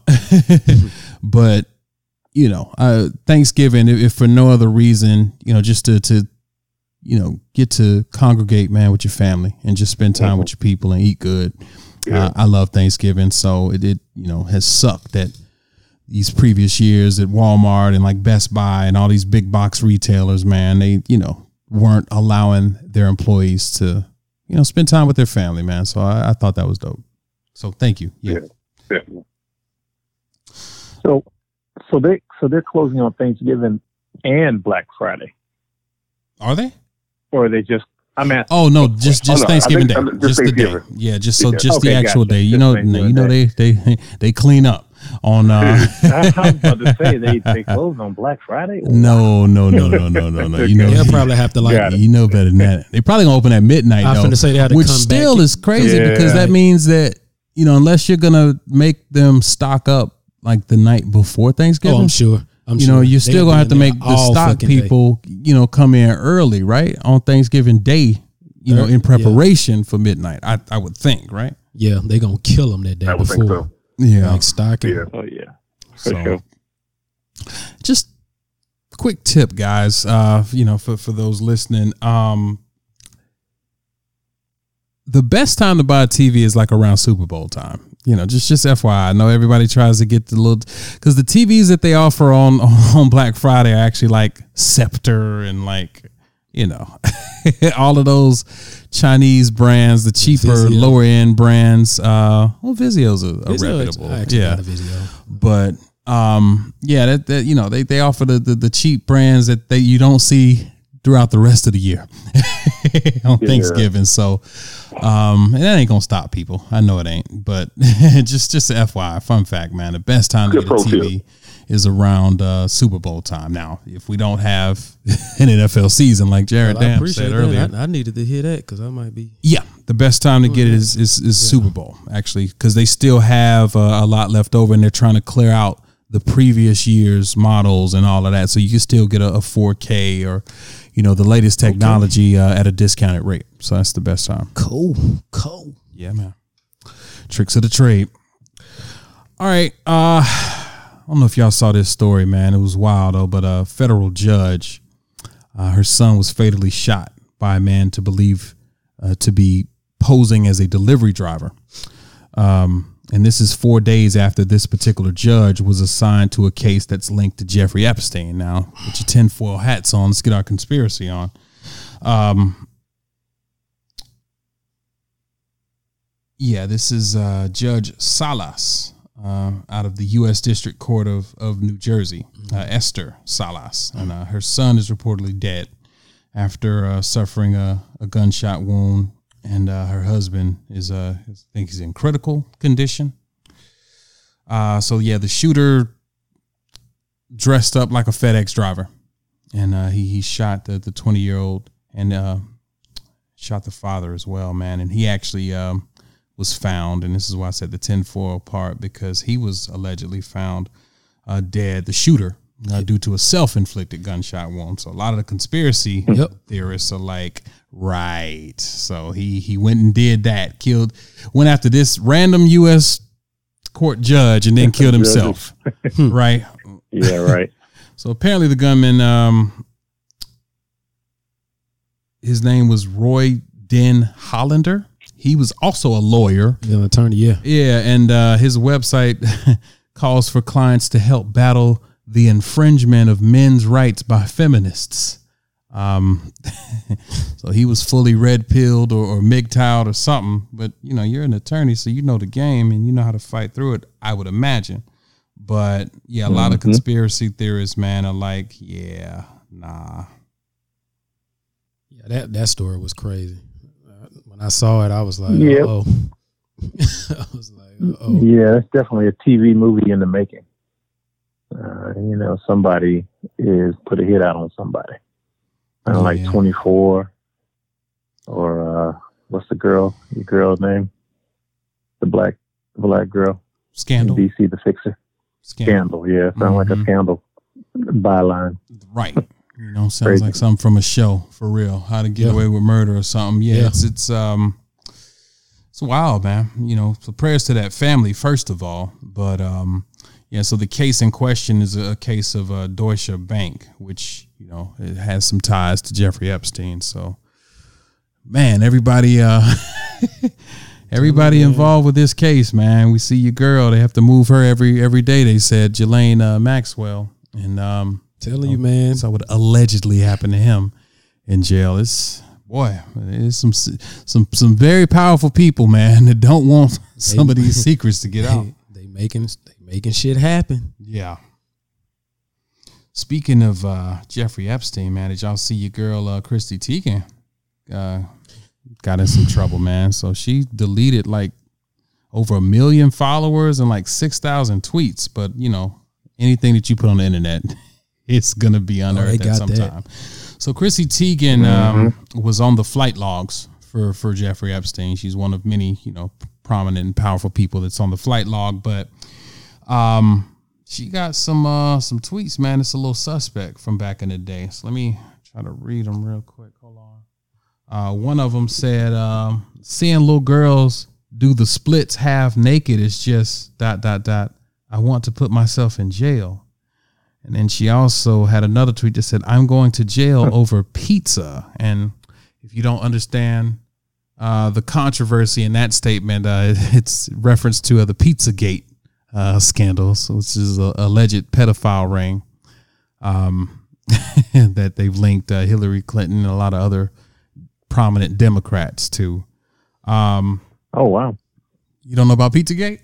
but you know, uh, Thanksgiving, if, if for no other reason, you know, just to to you know get to congregate, man, with your family and just spend time with your people and eat good. Yeah. Uh, I love Thanksgiving, so it, it you know has sucked that these previous years at Walmart and like Best Buy and all these big box retailers, man, they, you know, weren't allowing their employees to, you know, spend time with their family, man. So I, I thought that was dope. So thank you. Yeah. Definitely. So, so they so they're closing on Thanksgiving and Black Friday, Are they? Or are they just? I'm asking. Oh no, just Oh, just no, Thanksgiving think- Day, just just the day. Yeah, just so Yeah. just the actual gotcha. day. You Just know, you know they Day. they they clean up on. uh I was about to say they they close on Black Friday. No, no, no, no, no, no, no. You know, They'll probably have to like. You know better than that. They probably gonna open at midnight. I was though. finna say they had to which come still back. is crazy Yeah. because that means that you know unless you're gonna make them stock up like the night before Thanksgiving, Oh, I'm sure. I'm you sure. know you're still gonna have to make the stock fucking day. people you know come in early, right, on Thanksgiving Day. You know, They're- in preparation for midnight, I I would think, right? Yeah, they're gonna kill them that day I would before. think so. Yeah. Like stocking. Yeah. Oh yeah, for So, sure. just quick tip, guys. Uh, you know, for for those listening, um, the best time to buy a TV is like around Super Bowl time. You know, just just FYI. I know everybody tries to get the little because the TVs that they offer on on Black Friday are actually like Sceptre and like you know all of those Chinese brands, the cheaper, Vizio. lower end brands. Uh, well, Vizio's a, a Vizio, reputable, I yeah got a video. but um yeah that, that you know they, they offer the, the the cheap brands that they you don't see throughout the rest of the year on Yeah. Thanksgiving so um and that ain't gonna stop people I know it ain't but just just a FYI fun fact man the best time to get a pro tip. TV is around uh Super Bowl time now if we don't have an NFL season like Jared Well, I Dam said that. earlier I, I needed to hear that because I might be. yeah, the best time to get it is is, is Super Bowl actually because they still have uh, a lot left over and they're trying to clear out the previous year's models and all of that, so you can still get a, a 4K or you know the latest technology uh, at a discounted rate. So that's the best time. Cool. Cool. Yeah, man. Tricks of the trade. All right. Uh I don't know if y'all saw this story, man. It was wild though, but a federal judge, uh, her son was fatally shot by a man to believe uh, to be posing as a delivery driver. Um, and this is four days after this particular judge was assigned to a case that's linked to Jeffrey Epstein. Now, put your tinfoil hats on. Let's get our conspiracy on. Um, yeah, this is uh, Judge Salas uh, out of the U.S. District Court of, of New Jersey, uh, Esther Salas. And uh, her son is reportedly dead after uh, suffering a, a gunshot wound. And uh, her husband is, uh, I think he's in critical condition. Uh, so, yeah, the shooter dressed up like a FedEx driver. And uh, he, he shot the, the 20 year old and uh, shot the father as well, man. And he actually um, was found, and this is why I said the tinfoil part because he was allegedly found uh, dead, the shooter, uh, due to a self-inflicted gunshot wound. So a lot of the conspiracy Yep. theorists are like, right. So he he went and did that, killed, went after this random U.S. court judge, and then killed himself, right? Yeah, right. So apparently the gunman, um, his name was Roy Den Hollander. He was also a lawyer. Yeah, an attorney. Yeah. Yeah, and uh, his website calls for clients to help battle the infringement of men's rights by feminists. Um, so he was fully red pilled or, or MGTOWed or something. But you know, you're an attorney, so you know the game and you know how to fight through it. I would imagine. But yeah, a lot of Mhm. conspiracy theorists, man, are like, yeah, nah. Yeah, that that story was crazy. Uh, When I saw it, I was like, Yep. oh. I was like, oh. Yeah, it's definitely a TV movie in the making. Uh, you know, somebody is put a hit out on somebody. Of like Yeah. 24 or uh, what's the girl? The girl's name? The black black girl Scandal. DC, the fixer. Scandal. Scandal, yeah. Sound like Mhm. a scandal byline. Right. You know, sounds Crazy. like something from a show for real. How to get Yeah. away with murder or something. Yeah, Yeah. it's it's um it's wild, man. You know, so prayers to that family first of all. But um yeah, so the case in question is a case of uh, Deutsche Bank, which you know it has some ties to Jeffrey Epstein. So, man, everybody, uh, everybody involved with this case, man. We see your girl. They have to move her every every day. They said Ghislaine uh, Maxwell, and um, Telling you, man. that's what allegedly happened to him in jail. It's boy, there's some some some very powerful people, man, that don't want some of these secrets to get out. They, they making they making shit happen. Yeah. Speaking of uh, Jeffrey Epstein, man, did y'all see your girl uh, Chrissy Teigen uh, got in some trouble, man? So she deleted like over a million followers and like six thousand tweets. But you know, anything that you put on the internet, it's gonna be unearthed they at some that. time. So Chrissy Teigen um, was on the flight logs for for Jeffrey Epstein. She's one of many, you know, prominent and powerful people that's on the flight log, but um, she got some uh some tweets, man. It's a little suspect from back in the day. So let me try to read them real quick. Hold on. Uh, one of them said, um, "Seeing little girls do the splits half naked is just dot dot dot. I want to put myself in jail." And then she also had another tweet that said, "I'm going to jail over pizza." And if you don't understand uh, the controversy in that statement, uh, it's reference to uh, the Pizzagate uh, scandals, which is a alleged pedophile ring um, that they've linked uh, Hillary Clinton and a lot of other prominent Democrats to. Um, Oh, wow. you don't know about Pizzagate?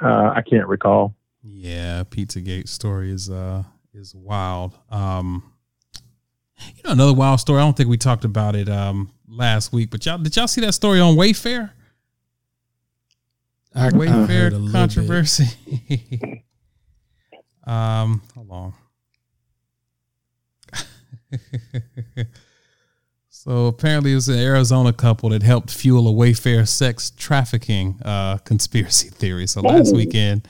Uh, I can't recall. Yeah, Pizzagate story is uh is wild. Um you know another wild story. I don't think we talked about it um last week, but y'all did y'all see that story on Wayfair? I, I Wayfair heard a little bit. controversy. um, hold on. so apparently, it was an Arizona couple that helped fuel a Wayfair sex trafficking uh, conspiracy theory. So last Oh. weekend,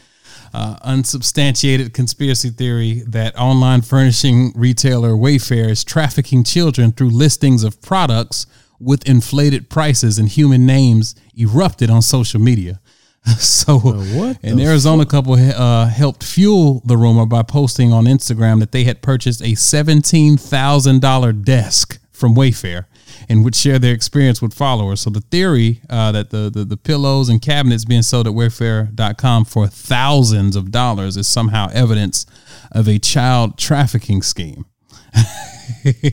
uh, unsubstantiated conspiracy theory that online furnishing retailer Wayfair is trafficking children through listings of products with inflated prices and human names erupted on social media. so, what an the Arizona couple uh, helped fuel the rumor by posting on Instagram that they had purchased a $17,000 desk from Wayfair and would share their experience with followers. So the theory uh, that the, the the pillows and cabinets being sold at Wayfair.com for thousands of dollars is somehow evidence of a child trafficking scheme.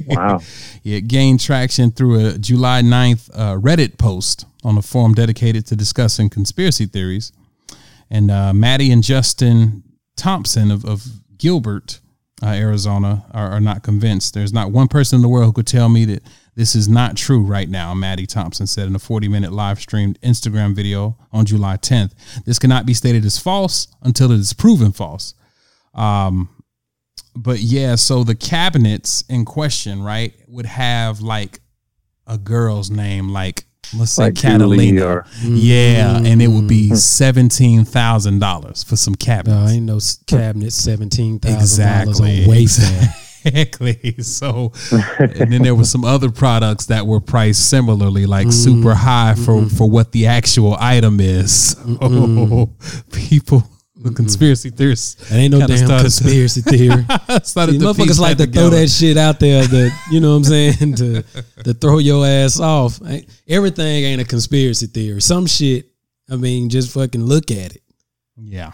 Wow. It gained traction through a July 9th uh, Reddit post on a forum dedicated to discussing conspiracy theories. And uh, Maddie and Justin Thompson of, of Gilbert, uh, Arizona, are, are not convinced. There's not one person in the world who could tell me that this is not true right now, Maddie Thompson said in a 40 minute live streamed Instagram video on July 10th. This cannot be stated as false until it is proven false. Um, but yeah, so the cabinets in question, right, would have like a girl's name, like let's say Like Catalina. or yeah, and it would be mm-hmm. seventeen thousand dollars for some No, cabinets. ain't no s- cabinet seventeen thousand dollars Exactly. on Wayfair. Exactly. So, and then there were some other products that were priced similarly, like super mm-hmm. high for mm-hmm. for what the actual item is. So people, the conspiracy theorists, That ain't no damn started conspiracy theory. started These to motherfuckers like to throw that shit out there that you know what I'm saying to to throw your ass off. Everything ain't a conspiracy theory. Some shit, I mean, just fucking look at it. Yeah.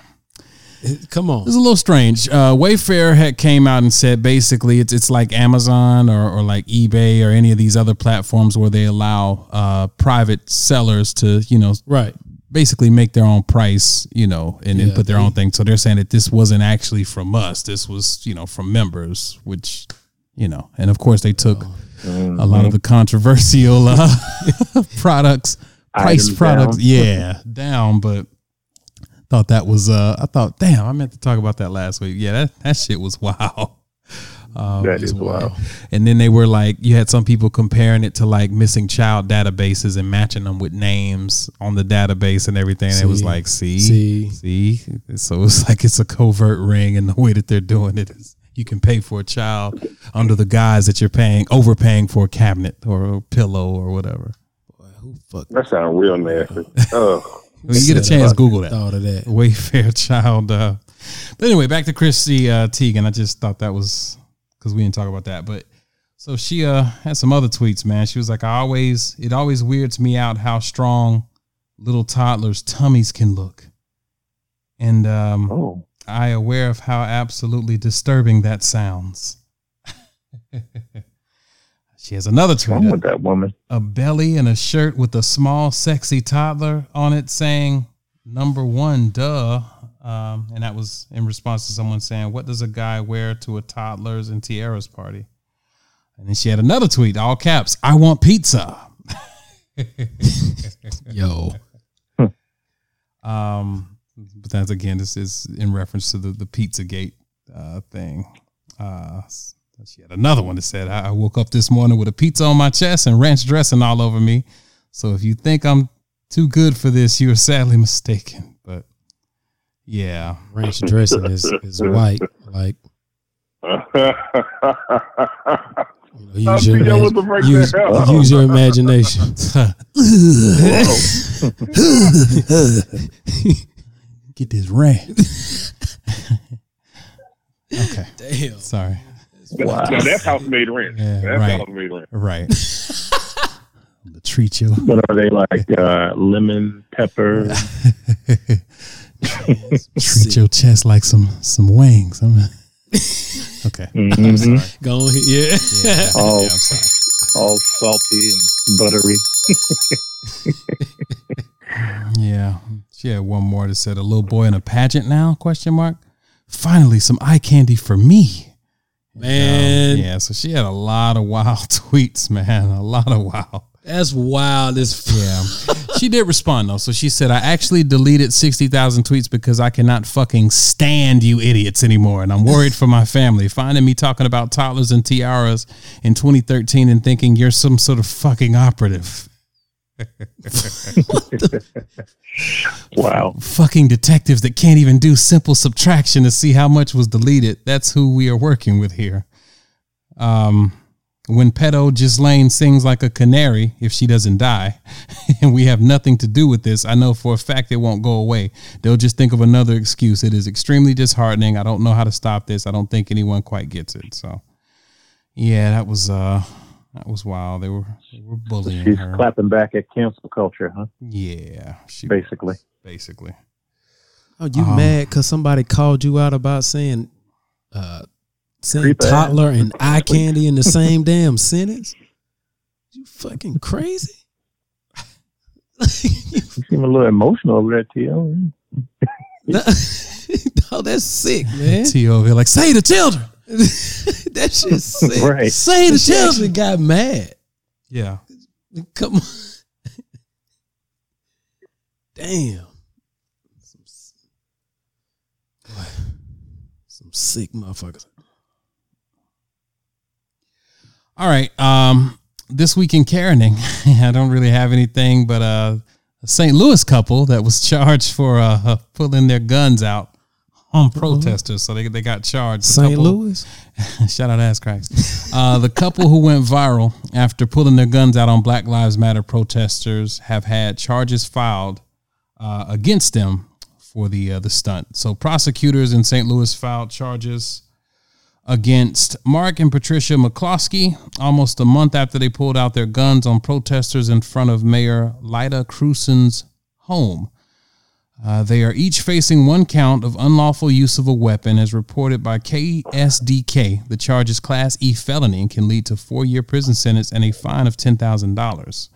Come on. It's a little strange. Uh, Wayfair had came out and said basically it's it's like Amazon or, or like eBay or any of these other platforms where they allow uh, private sellers to you know Right. Basically make their own price you know and, and Yeah, put their they- own thing. So they're saying that this wasn't actually from us. This was you know from members, which you know, and of course they took a lot of the controversial uh, products, price Items products, down. yeah, down. But thought that was uh, I thought, damn, I meant to talk about that last week. Yeah, that that shit was wow. Um, that is wild. and then they were like, you had some people comparing it to like missing child databases and matching them with names on the database and everything. And it was like, see, see. see. So it's like it's a covert ring, and the way that they're doing it is you can pay for a child under the guise that you're paying, overpaying for a cabinet or a pillow or whatever. Who fuck That sounds real nasty. Ugh. When you get a chance. Google that. thought of that? Wayfair child. Uh, but anyway, back to Chrissy uh, Teigen. I just thought that was because we didn't talk about that. But so she uh, had some other tweets, man. She was like, I always, it always weirds me out how strong little toddlers' tummies can look. And um, Oh, I aware of how absolutely disturbing that sounds. she has another tweet. what's wrong with that woman? a belly and a shirt with a small, sexy toddler on it saying number one, duh. Um, and that was in response to someone saying, What does a guy wear to a toddler's and tiaras party? And then she had another tweet, all caps, I want pizza. Yo, Um, but that's again, this is in reference to the, the Pizzagate uh, thing. Uh, she had another one that said, I I woke up this morning with a pizza on my chest and ranch dressing all over me. So if you think I'm too good for this, you are sadly mistaken. But yeah, ranch dressing is is white. Like you know, I use your, think I was imag- to break use, that down. use your imagination. get this ranch. okay, Damn. sorry. Wow. Now that's house made rent. Yeah, that's right. house made rent. Right. the treat you. What are they like? Uh, lemon pepper? Treat your chest like some some wings. I'm okay. Mhm. Go on, yeah. Yeah, Oh. yeah, I'm sorry. All salty and buttery. Yeah, she had one more that said, "A little boy in a pageant now?" Question mark. Finally, some eye candy for me. Man, Yeah, so she had a lot of wild tweets, man. A lot of wild. That's wild as fuck. Yeah. she did respond though. So she said, I actually deleted 60,000 tweets because I cannot fucking stand you idiots anymore. And I'm worried for my family. Finding me talking about toddlers and tiaras in 2013 and thinking you're some sort of fucking operative. Wow. Fucking detectives that can't even do simple subtraction to see how much was deleted. That's who we are working with here. Um, when pedo Ghislaine sings like a canary if she doesn't die, and we have nothing to do with this, I know for a fact it won't go away. They'll just think of another excuse. It is extremely disheartening. I don't know how to stop this. I don't think anyone quite gets it. So, yeah, that was uh, that was wild. They were they were bullying She's her. clapping back at cancel culture, huh? Yeah, she Basically. basically. Oh, you Um, mad because somebody called you out about saying uh saying Creep ass. toddler and eye candy in the same damn sentence? You fucking crazy? You seem a little emotional over there, T.O. no, oh, that's sick, man. T over here like say the children. that shit's sick. Right. Say the She children. actually got mad. Yeah. Come on. Damn. Some, boy, some sick motherfuckers. All right. Um, this week in Karening, I don't really have anything, but uh, a St. Louis couple that was charged for uh, pulling their guns out on protesters, so they they got charged. The St. couple- Louis? Shout out ass cracks. Uh, the couple who went viral after pulling their guns out on Black Lives Matter protesters have had charges filed uh, against them for the uh, the stunt. So prosecutors in St. Louis filed charges against Mark and Patricia McCloskey almost a month after they pulled out their guns on protesters in front of Mayor Lyda Krewson's home. Uh, they are each facing one count of unlawful use of a weapon, as reported by KSDK. The charge is Class E felony and can lead to four-year prison sentence and a fine of ten thousand dollars.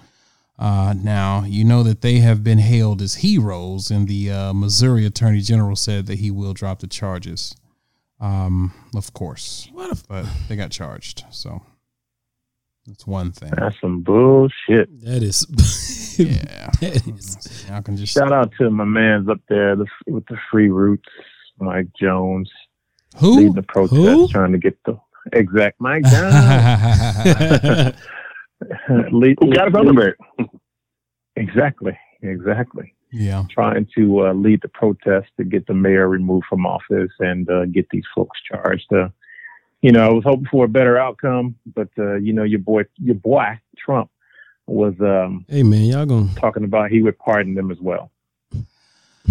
Uh, now you know that they have been hailed as heroes, and the uh, Missouri Attorney General said that he will drop the charges. Um, of course, What a, but they got charged, so that's one thing. That's some bullshit. that is. Yeah, that is. y'all can just Shout out to my man's up there the, with the free roots, Mike Jones, leading who. the protest, Who? trying to get the exact Mike Jones. lead, Who got us lead- under there? Exactly, exactly. Yeah. Trying to uh, lead the protest to get the mayor removed from office and uh, get these folks charged. Uh, you know, I was hoping for a better outcome, but uh, you know, your boy, your boy Trump was um, hey man, y'all gonna talking about he would pardon them as well.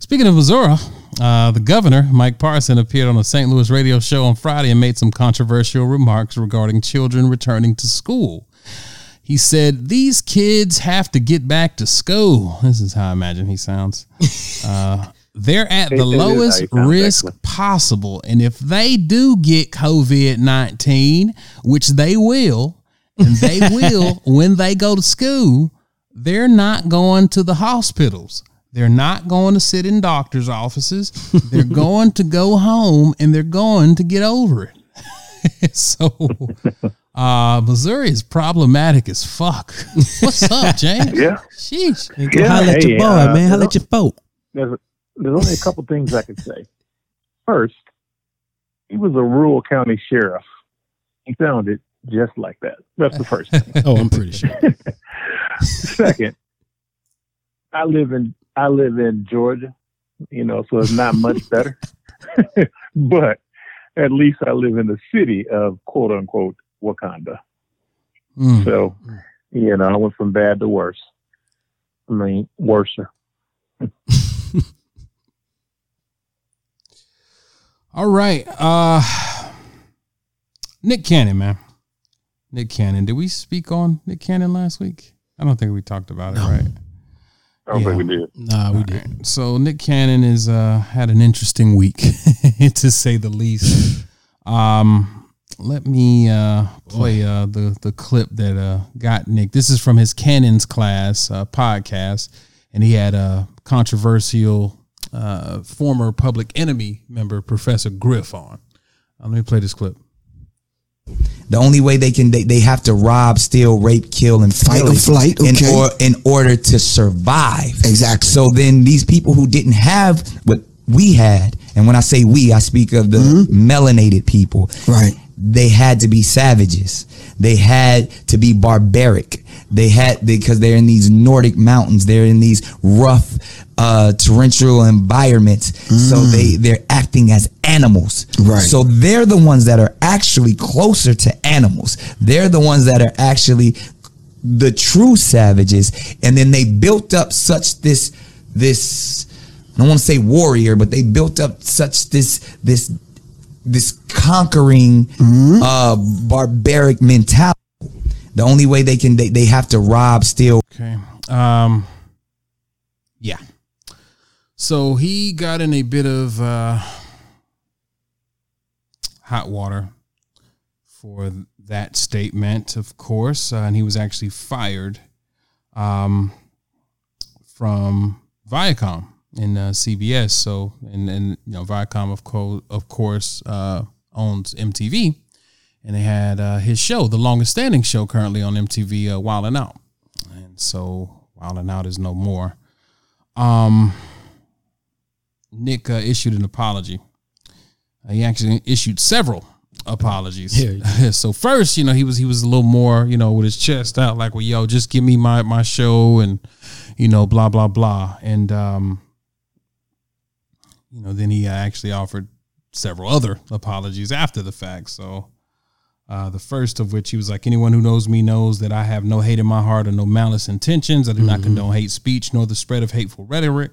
Speaking of Missouri, uh, the governor, Mike Parson, appeared on a St. Louis radio show on Friday and made some controversial remarks regarding children returning to school. He said, These kids have to get back to school. This is how I imagine he sounds. Uh, they're at the it is how lowest risk possible. And if they do get COVID 19, which they will, and they will when they go to school, they're not going to the hospitals. They're not going to sit in doctor's offices. They're going to go home and they're going to get over it. so, uh, Missouri is problematic as fuck. What's up, James? Yeah. Sheesh. Hey, go Yeah, holler at your boy, uh, man. Holler you at your folk. there's, there's only a couple things I could say. First, he was a rural county sheriff. He sounded just like that. That's the first thing. Oh, I'm pretty sure. Second, I live in I live in Georgia, you know, so it's not much better. but at least I live in the city of quote unquote Wakanda. Mm. So, you know, I went from bad to worse. I mean, worser. All right. Uh Nick Cannon, man. Nick Cannon. Did we speak on Nick Cannon last week? I don't think we talked about it, No. right? I don't Yeah. think we did. Nah, we All didn't. right. So Nick Cannon has uh, had an interesting week, to say the least. Um, let me uh, play uh, the the clip that uh, got Nick. This is from his Cannon's class uh, podcast, and he had a controversial uh, former Public Enemy member, Professor Griff, on. Uh, let me play this clip. The only way they can they, they have to rob, steal, rape, kill, and Fight or pillage flight, in or in order to survive. Exactly. So then these people who didn't have what we had, and when I say we, I speak of the melanated people. Mm-hmm. Right. They had to be savages. they had to be barbaric. They had because they're in these Nordic mountains. They're in these rough, uh, torrential environments. So they they're acting as animals. Right. So they're the ones that are actually closer to animals. They're the ones that are actually the true savages. And then they built up such this this I don't want to say warrior, but they built up such this this this conquering uh barbaric mentality. The only way they can they, they have to rob, steal, Okay. Um. Yeah. So he got in a bit of uh, hot water for that statement, of course, uh, and he was actually fired um, from Viacom in uh, CBS. So, and and you know, Viacom of co- of course uh, owns MTV, and they had uh, his show, the longest standing show currently on MTV, uh, Wild and Out, and so Wild and Out is no more. Um, Nick uh, issued an apology. Uh, he actually issued several apologies. Yeah. so first, you know, he was he was a little more, you know, with his chest out, like, well, yo, just give me my my show and you know, blah blah blah, and um, you know, then he actually offered several other apologies after the fact. So. Uh, the first of which he was like, anyone who knows me knows that I have no hate in my heart or no malice intentions. I do not condone hate speech nor the spread of hateful rhetoric.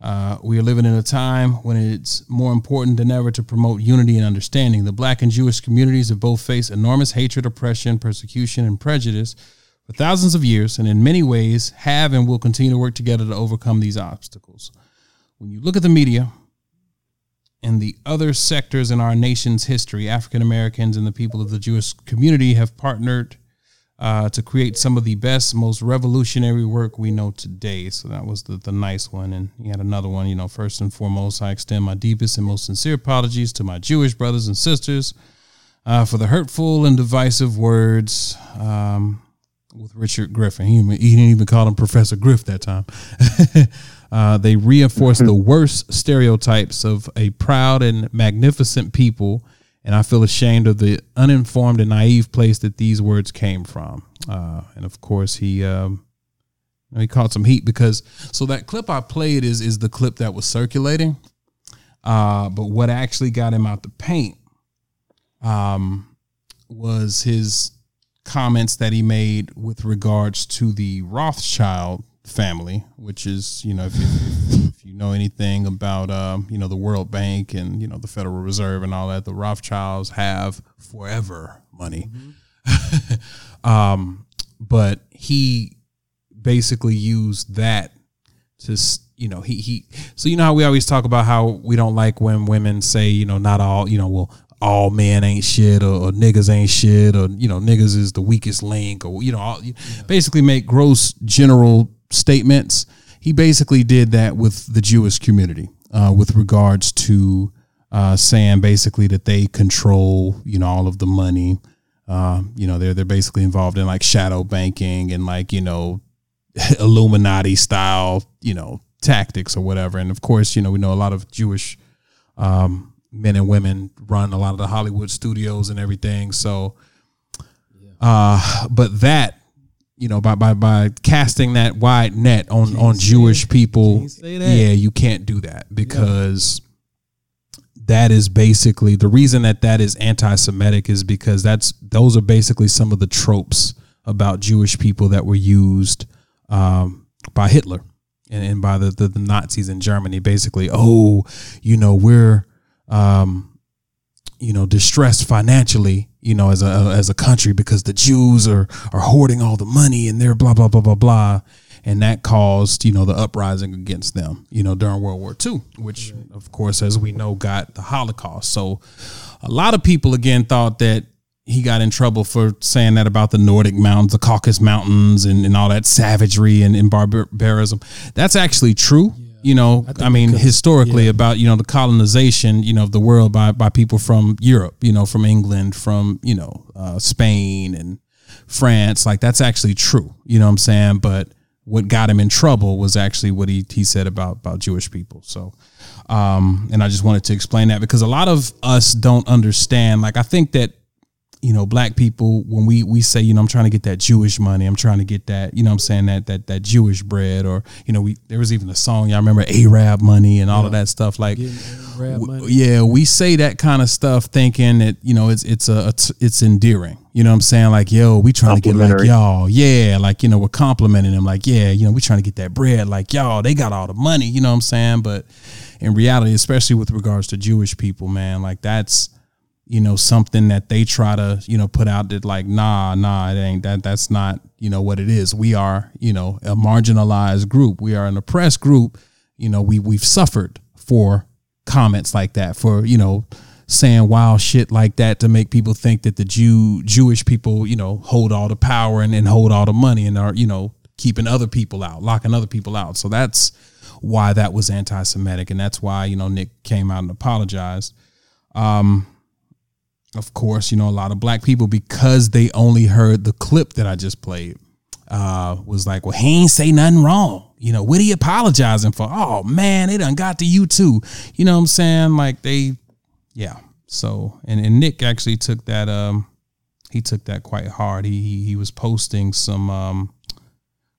Uh, we are living in a time when it's more important than ever to promote unity and understanding. The black and Jewish communities have both faced enormous hatred, oppression, persecution, and prejudice for thousands of years, and in many ways have and will continue to work together to overcome these obstacles. When you look at the media and the other sectors in our nation's history, African Americans and the people of the Jewish community have partnered uh, to create some of the best, most revolutionary work we know today. So that was the, the nice one. And he had another one, you know, first and foremost, I extend my deepest and most sincere apologies to my Jewish brothers and sisters uh, for the hurtful and divisive words um, with Richard Griffin. He didn't even call him Professor Griff that time. uh, they reinforce the worst stereotypes of a proud and magnificent people and I feel ashamed of the uninformed and naive place that these words came from. Uh, and of course, he um, he caught some heat because so that clip I played is is the clip that was circulating. Uh, but what actually got him out the paint um, was his comments that he made with regards to the Rothschild family, which is you know if, if, if you know anything about um, you know the World Bank and you know the Federal Reserve and all that, the Rothschilds have forever money. um, but he basically used that to you know he he so you know how we always talk about how we don't like when women say you know not all you know well all men ain't shit or, or niggas ain't shit or you know niggas is the weakest link or you know all, basically make gross general statements he basically did that with the jewish community uh, with regards to uh, saying basically that they control you know all of the money um, you know they're they're basically involved in like shadow banking and like you know Illuminati style, you know, tactics or whatever. And of course, you know, we know a lot of Jewish um, men and women run a lot of the Hollywood studios and everything. So, uh, but that, you know, by by by casting that wide net on on Jewish people, Can't say that. yeah, you can't do that because that is basically the reason that that is anti-Semitic is because that's those are basically some of the tropes about Jewish people that were used um, by Hitler and, and by the, the the Nazis in Germany. Basically, oh, you know, we're um, you know distressed financially, you know, as a as a country because the Jews are are hoarding all the money and they're blah blah blah blah blah. And that caused, you know, the uprising against them, you know, during World War II, which, of course, as we know, got the Holocaust. So, a lot of people again thought that he got in trouble for saying that about the Nordic mountains, the Caucasus Mountains, and, and all that savagery and, and barbarism. That's actually true. You know, I I, mean, historically, yeah. about you know the colonization, you know, of the world by by people from Europe, you know, from England, from you know uh, Spain and France. Like that's actually true. You know what I'm saying? But what got him in trouble was actually what he he said about about Jewish people. So, um, and I just wanted to explain that because a lot of us don't understand. Like I think that you know, black people when we we say, you know, I'm trying to get that Jewish money, I'm trying to get that, you know, I'm saying that that that Jewish bread, or you know, we there was even a song, y'all remember Arab money and all of that stuff. Like, w- money. yeah, we say that kind of stuff thinking that you know it's it's a it's, it's endearing. You know what I'm saying? Like, yo, we trying to get like y'all. Yeah, like you know, we're complimenting them. Like, yeah, you know, we trying to get that bread. Like, y'all, they got all the money. You know what I'm saying? But in reality, especially with regards to Jewish people, man, like that's you know something that they try to you know put out that like nah nah it ain't that that's not you know what it is. We are you know a marginalized group. We are an oppressed group. You know we we've suffered for comments like that for you know saying wild shit like that to make people think that the Jew Jewish people you know hold all the power and, and hold all the money and are you know keeping other people out locking other people out. So that's why that was anti-Semitic and that's why you know Nick came out and apologized um, of course, you know, a lot of black people because they only heard the clip that I just played, uh, was like, well, he ain't say nothing wrong. You know, what are you apologizing for? Oh man, they done got to you too. You know what I'm saying? Like they, yeah. So and, and Nick actually took that um he took that quite hard. He he, he was posting some um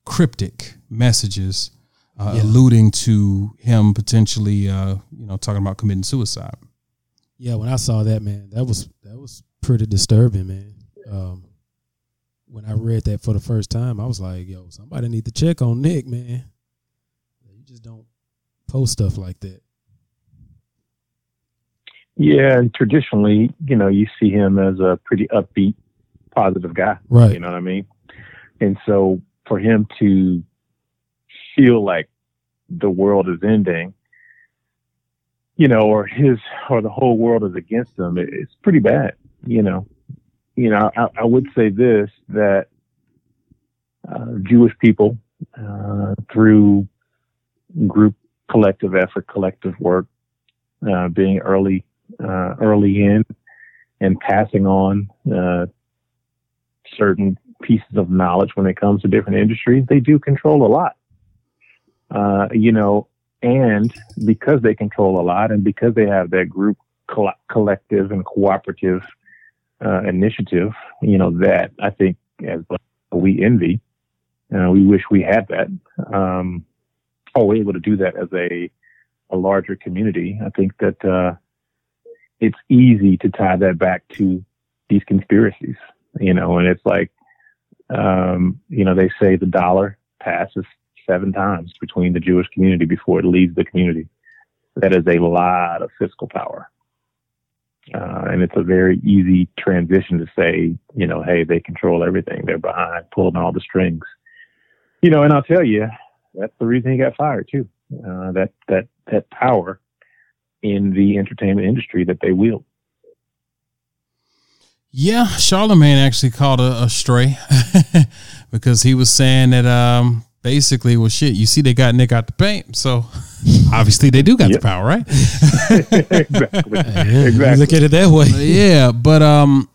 cryptic messages uh, alluding to him potentially uh you know talking about committing suicide. Yeah, when I saw that, man, that was that was pretty disturbing, man. Um, when I read that for the first time, I was like, "Yo, somebody need to check on Nick, man. You just don't post stuff like that." Yeah, and traditionally, you know, you see him as a pretty upbeat, positive guy. Right. You know what I mean? And so for him to feel like the world is ending, you know, or his or the whole world is against it- it's pretty bad. You know, you know, I, I would say this that uh, Jewish people uh, through group collective effort, collective work, uh, being early uh, early in and passing on uh, certain pieces of knowledge when it comes to different industries, they do control a lot. Uh, you know, and because they control a lot and because they have that group coll- collective and cooperative uh, initiative, you know, that I think as we envy, uh, we wish we had that. Um, or we're able to do that as a, a larger community. I think that, uh, it's easy to tie that back to these conspiracies, you know, and it's like, um, you know, they say the dollar passes seven times between the Jewish community before it leaves the community. That is a lot of fiscal power. Uh, and it's a very easy transition to say, you know, hey, they control everything. They're behind, pulling all the strings. You know, and I'll tell you, that's the reason he got fired too. Uh, that that that power in the entertainment industry that they wield. Yeah, Charlemagne actually called a, a stray because he was saying that um basically, well, shit, you see, they got Nick out the paint, so obviously they do got Yep. the power, right? exactly. Yeah, exactly. look at it that way. yeah, but um,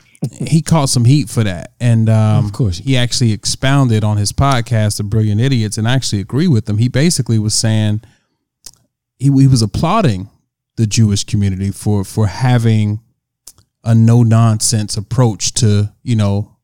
he caught some heat for that, and um, Of course. he actually expounded on his podcast, "The Brilliant Idiots," and I actually agree with him. He basically was saying he he was applauding the Jewish community for for having a no nonsense approach to you know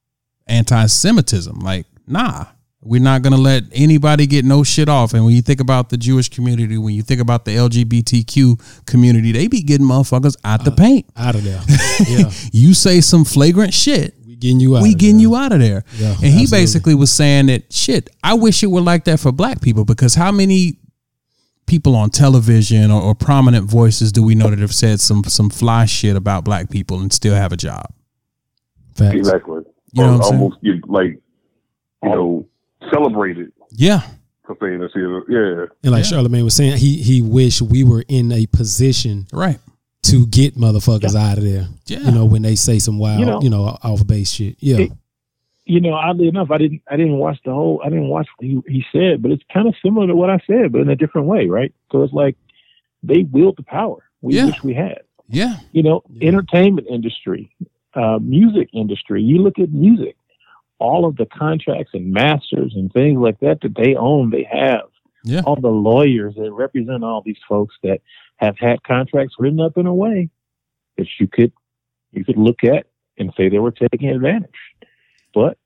anti-Semitism. Like, nah, we're not gonna let anybody get no shit off. And when you think about the Jewish community, when you think about the LGBTQ community, they be getting motherfuckers out the paint. Out of there. Yeah. You say some flagrant shit, We getting you out. we getting there. you out of there. Yeah, and he basically was saying that shit. I wish it were like that for black people because how many people on television or, or prominent voices do we know that have said some some fly shit about black people and still have a job? Facts. Exactly. You know what I'm saying? almost you like, you know, celebrated Yeah, for saying this. here. Yeah. And like Yeah. Charlemagne was saying, he he wished we were in a position right. to get motherfuckers out of there. Yeah. You know, when they say some wild, you You know, know- off base shit. Yeah. It- you know, oddly enough, I didn't I didn't watch the whole I didn't watch what he, he said, but it's kind of similar to what I said, but in a different way, right? So it's like they wield the power we Yeah. wish we had. Yeah, You know, Yeah. entertainment industry, uh, music industry. You look at music, all of the contracts and masters and things like that that they own, they have. Yeah. All the lawyers that represent all these folks that have had contracts written up in a way that you could you could look at and say they were taking advantage. But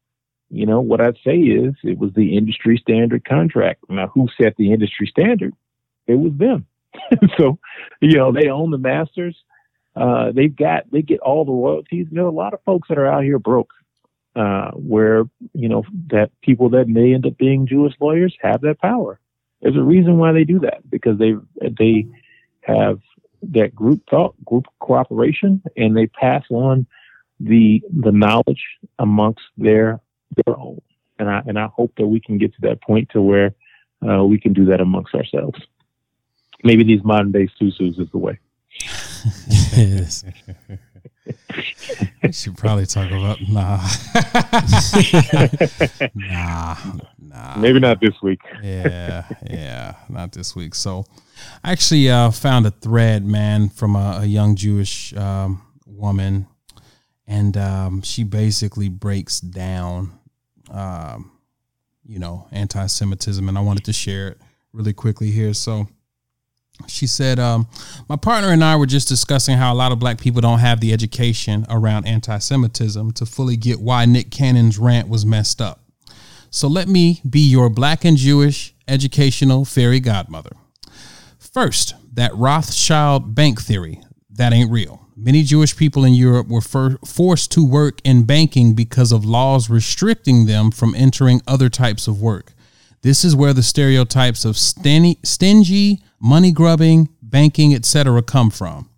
you know what I'd say is it was the industry standard contract. Now, who set the industry standard? It was them. so, you know, they own the masters. Uh, they've got they get all the royalties. There are a lot of folks that are out here broke, uh, where you know that people that may end up being Jewish lawyers have that power. There's a reason why they do that because they they have that group thought, group cooperation, and they pass on the the knowledge amongst their their own. And I and I hope that we can get to that point to where uh, we can do that amongst ourselves. Maybe these modern day susus is the way. yes. We should probably talk about nah, nah, nah. Maybe not this week. yeah, yeah, not this week. So, I actually uh, found a thread, man, from a, a young Jewish um, woman, and um, she basically breaks down, um, you know, anti-Semitism, and I wanted to share it really quickly here. So, she said, um, My partner and I were just discussing how a lot of black people don't have the education around anti Semitism to fully get why Nick Cannon's rant was messed up. So let me be your black and Jewish educational fairy godmother. First, that Rothschild bank theory, that ain't real. Many Jewish people in Europe were for- forced to work in banking because of laws restricting them from entering other types of work. This is where the stereotypes of stingy, money grubbing, banking, etc., come from.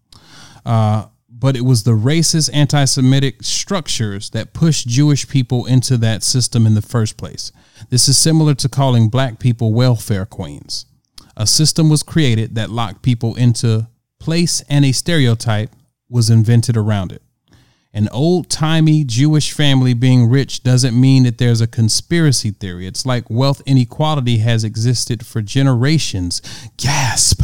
Uh, but it was the racist, anti Semitic structures that pushed Jewish people into that system in the first place. This is similar to calling black people welfare queens. A system was created that locked people into place, and a stereotype was invented around it. An old timey Jewish family being rich doesn't mean that there's a conspiracy theory. It's like wealth inequality has existed for generations. Gasp.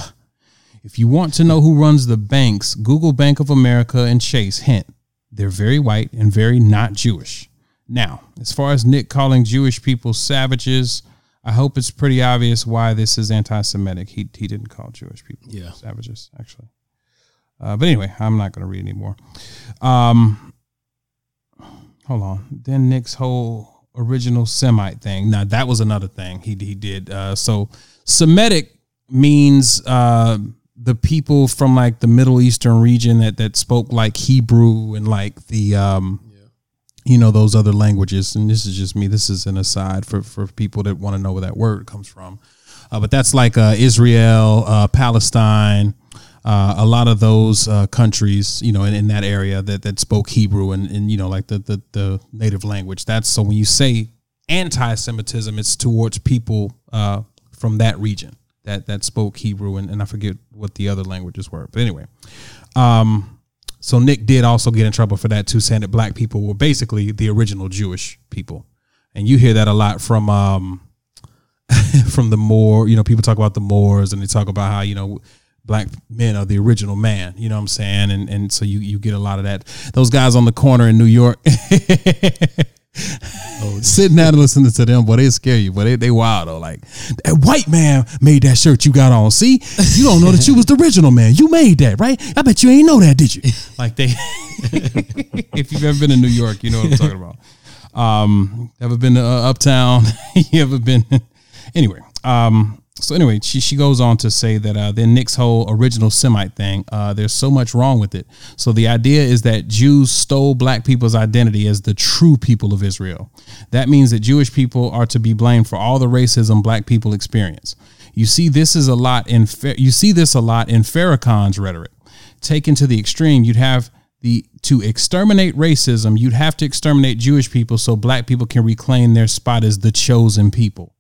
If you want to know who runs the banks, Google Bank of America and Chase. Hint, they're very white and very not Jewish. Now, as far as Nick calling Jewish people savages, I hope it's pretty obvious why this is anti Semitic. He, he didn't call Jewish people Yeah. savages, actually. Uh, but anyway, I'm not going to read anymore. Um, hold on. Then Nick's whole original Semite thing. Now that was another thing he he did. Uh, so Semitic means uh, the people from like the Middle Eastern region that that spoke like Hebrew and like the um, you know those other languages. And this is just me. This is an aside for for people that want to know where that word comes from. Uh, but that's like uh, Israel, uh, Palestine, uh, a lot of those uh, countries, you know, in, in that area that, that spoke Hebrew and, and you know, like the, the, the native language. That's so when you say anti-Semitism, it's towards people uh, from that region that that spoke Hebrew and, and I forget what the other languages were. But anyway, um, so Nick did also get in trouble for that too, saying that black people were basically the original Jewish people, and you hear that a lot from um, from the Moor. You know, people talk about the Moors and they talk about how you know black men are the original man. You know what I'm saying? And and so you you get a lot of that. Those guys on the corner in New York. Sitting down and listening to them, boy, they scare you, but they, they wild though. Like that white man made that shirt you got on. See, you don't know that you was the original man. You made that, right? I bet you ain't know that, did you? Like they, if you've ever been in New York, you know what I'm talking about. Um, ever been to uh, Uptown? you ever been? anyway, um, so anyway, she she goes on to say that uh, then Nick's whole original Semite thing, uh, there's so much wrong with it. So the idea is that Jews stole black people's identity as the true people of Israel. That means that Jewish people are to be blamed for all the racism black people experience. You see, this is a lot in you see this a lot in Farrakhan's rhetoric. Taken to the extreme, you'd have the to exterminate racism, you'd have to exterminate Jewish people so black people can reclaim their spot as the chosen people.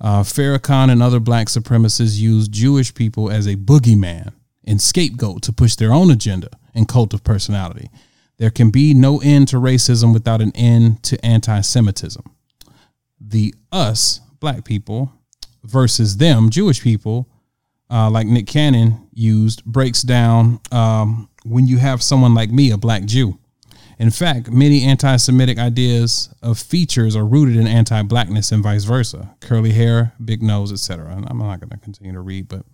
Uh, Farrakhan and other black supremacists use Jewish people as a boogeyman and scapegoat to push their own agenda and cult of personality. There can be no end to racism without an end to anti Semitism. The us, black people, versus them, Jewish people, uh, like Nick Cannon used, breaks down um, when you have someone like me, a black Jew. In fact, many anti Semitic ideas of features are rooted in anti blackness and vice versa curly hair, big nose, etc. And I'm not going to continue to read, but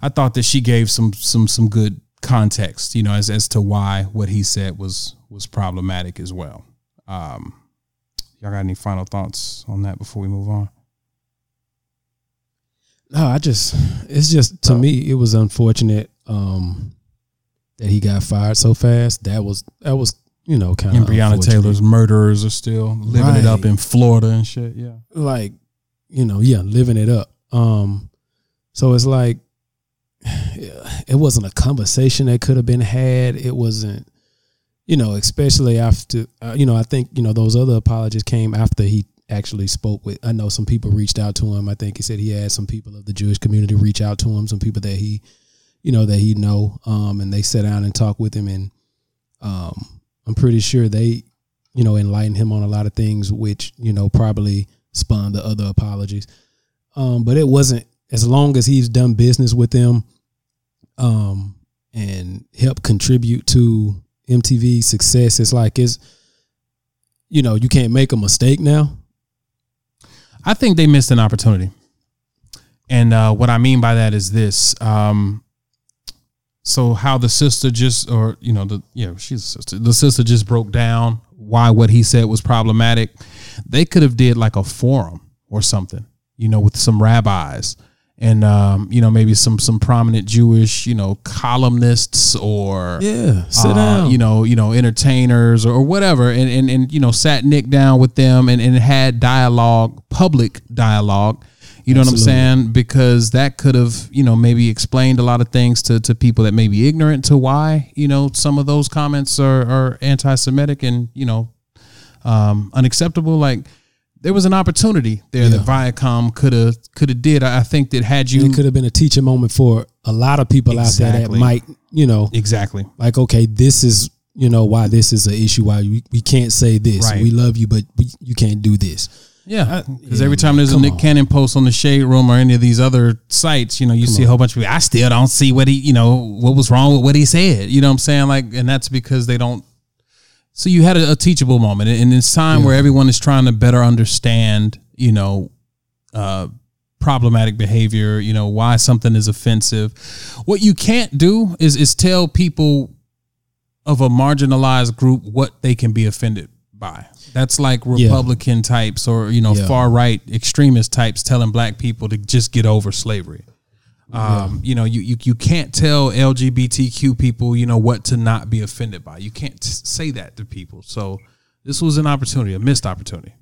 I thought that she gave some, some, some good context, you know, as as to why what he said was was problematic as well. Um, y'all got any final thoughts on that before we move on? No, I just it's just to me it was unfortunate um that he got fired so fast. That was that was you know kind And Breonna Taylor's murderers are still living it up in Florida and shit. Yeah. like you know yeah living it up. Um, so it's like it wasn't a conversation that could have been had. It wasn't you know especially after uh, you know I think you know those other apologies came after he actually spoke with I know some people reached out to him. I think he said he had some people of the Jewish community reach out to him, some people that he you know that he know um and they sat down and talked with him and um I'm pretty sure they you know enlightened him on a lot of things which you know probably spawned the other apologies. Um but it wasn't as long as he's done business with them um and help contribute to MTV success it's like it's you know you can't make a mistake now I think they missed an opportunity. And uh, what I mean by that is this. Um, so how the sister just, or you know, the yeah, she's a sister. The sister just broke down why what he said was problematic. They could have did like a forum or something, you know, with some rabbis and um, you know maybe some some prominent Jewish, you know, columnists or yeah sit uh, down you know, you know, entertainers or, or whatever, and, and and you know, sat Nick down with them and, and had dialogue, public dialogue. You know what I'm saying? Because that could have, you know, maybe explained a lot of things to, to people that may be ignorant to why, you know, some of those comments are, are anti-Semitic and, you know, um, unacceptable. Like there was an opportunity there that Viacom could have could have did. I think that had you it could have been a teaching moment for a lot of people out there that might you know exactly like okay this is you know why this is an issue why we, we can't say this Right. we love you but we, you can't do this Yeah, because yeah, every time there's a come Nick on. Cannon post on the Shade Room or any of these other sites, you know, you see a whole bunch of people. I still don't see what he, you know, what was wrong with what he said. You know what I'm saying? Like, and that's because they don't. So you had a, a teachable moment, and it's time where everyone is trying to better understand, you know, uh, problematic behavior. You know, why something is offensive. What you can't do is is tell people of a marginalized group what they can be offended by. That's like Republican types or you know Yeah. far right extremist types telling black people to just get over slavery. Um, You know, you, you you can't tell LGBTQ people you know what to not be offended by. You can't t- say that to people. So this was an opportunity, a missed opportunity.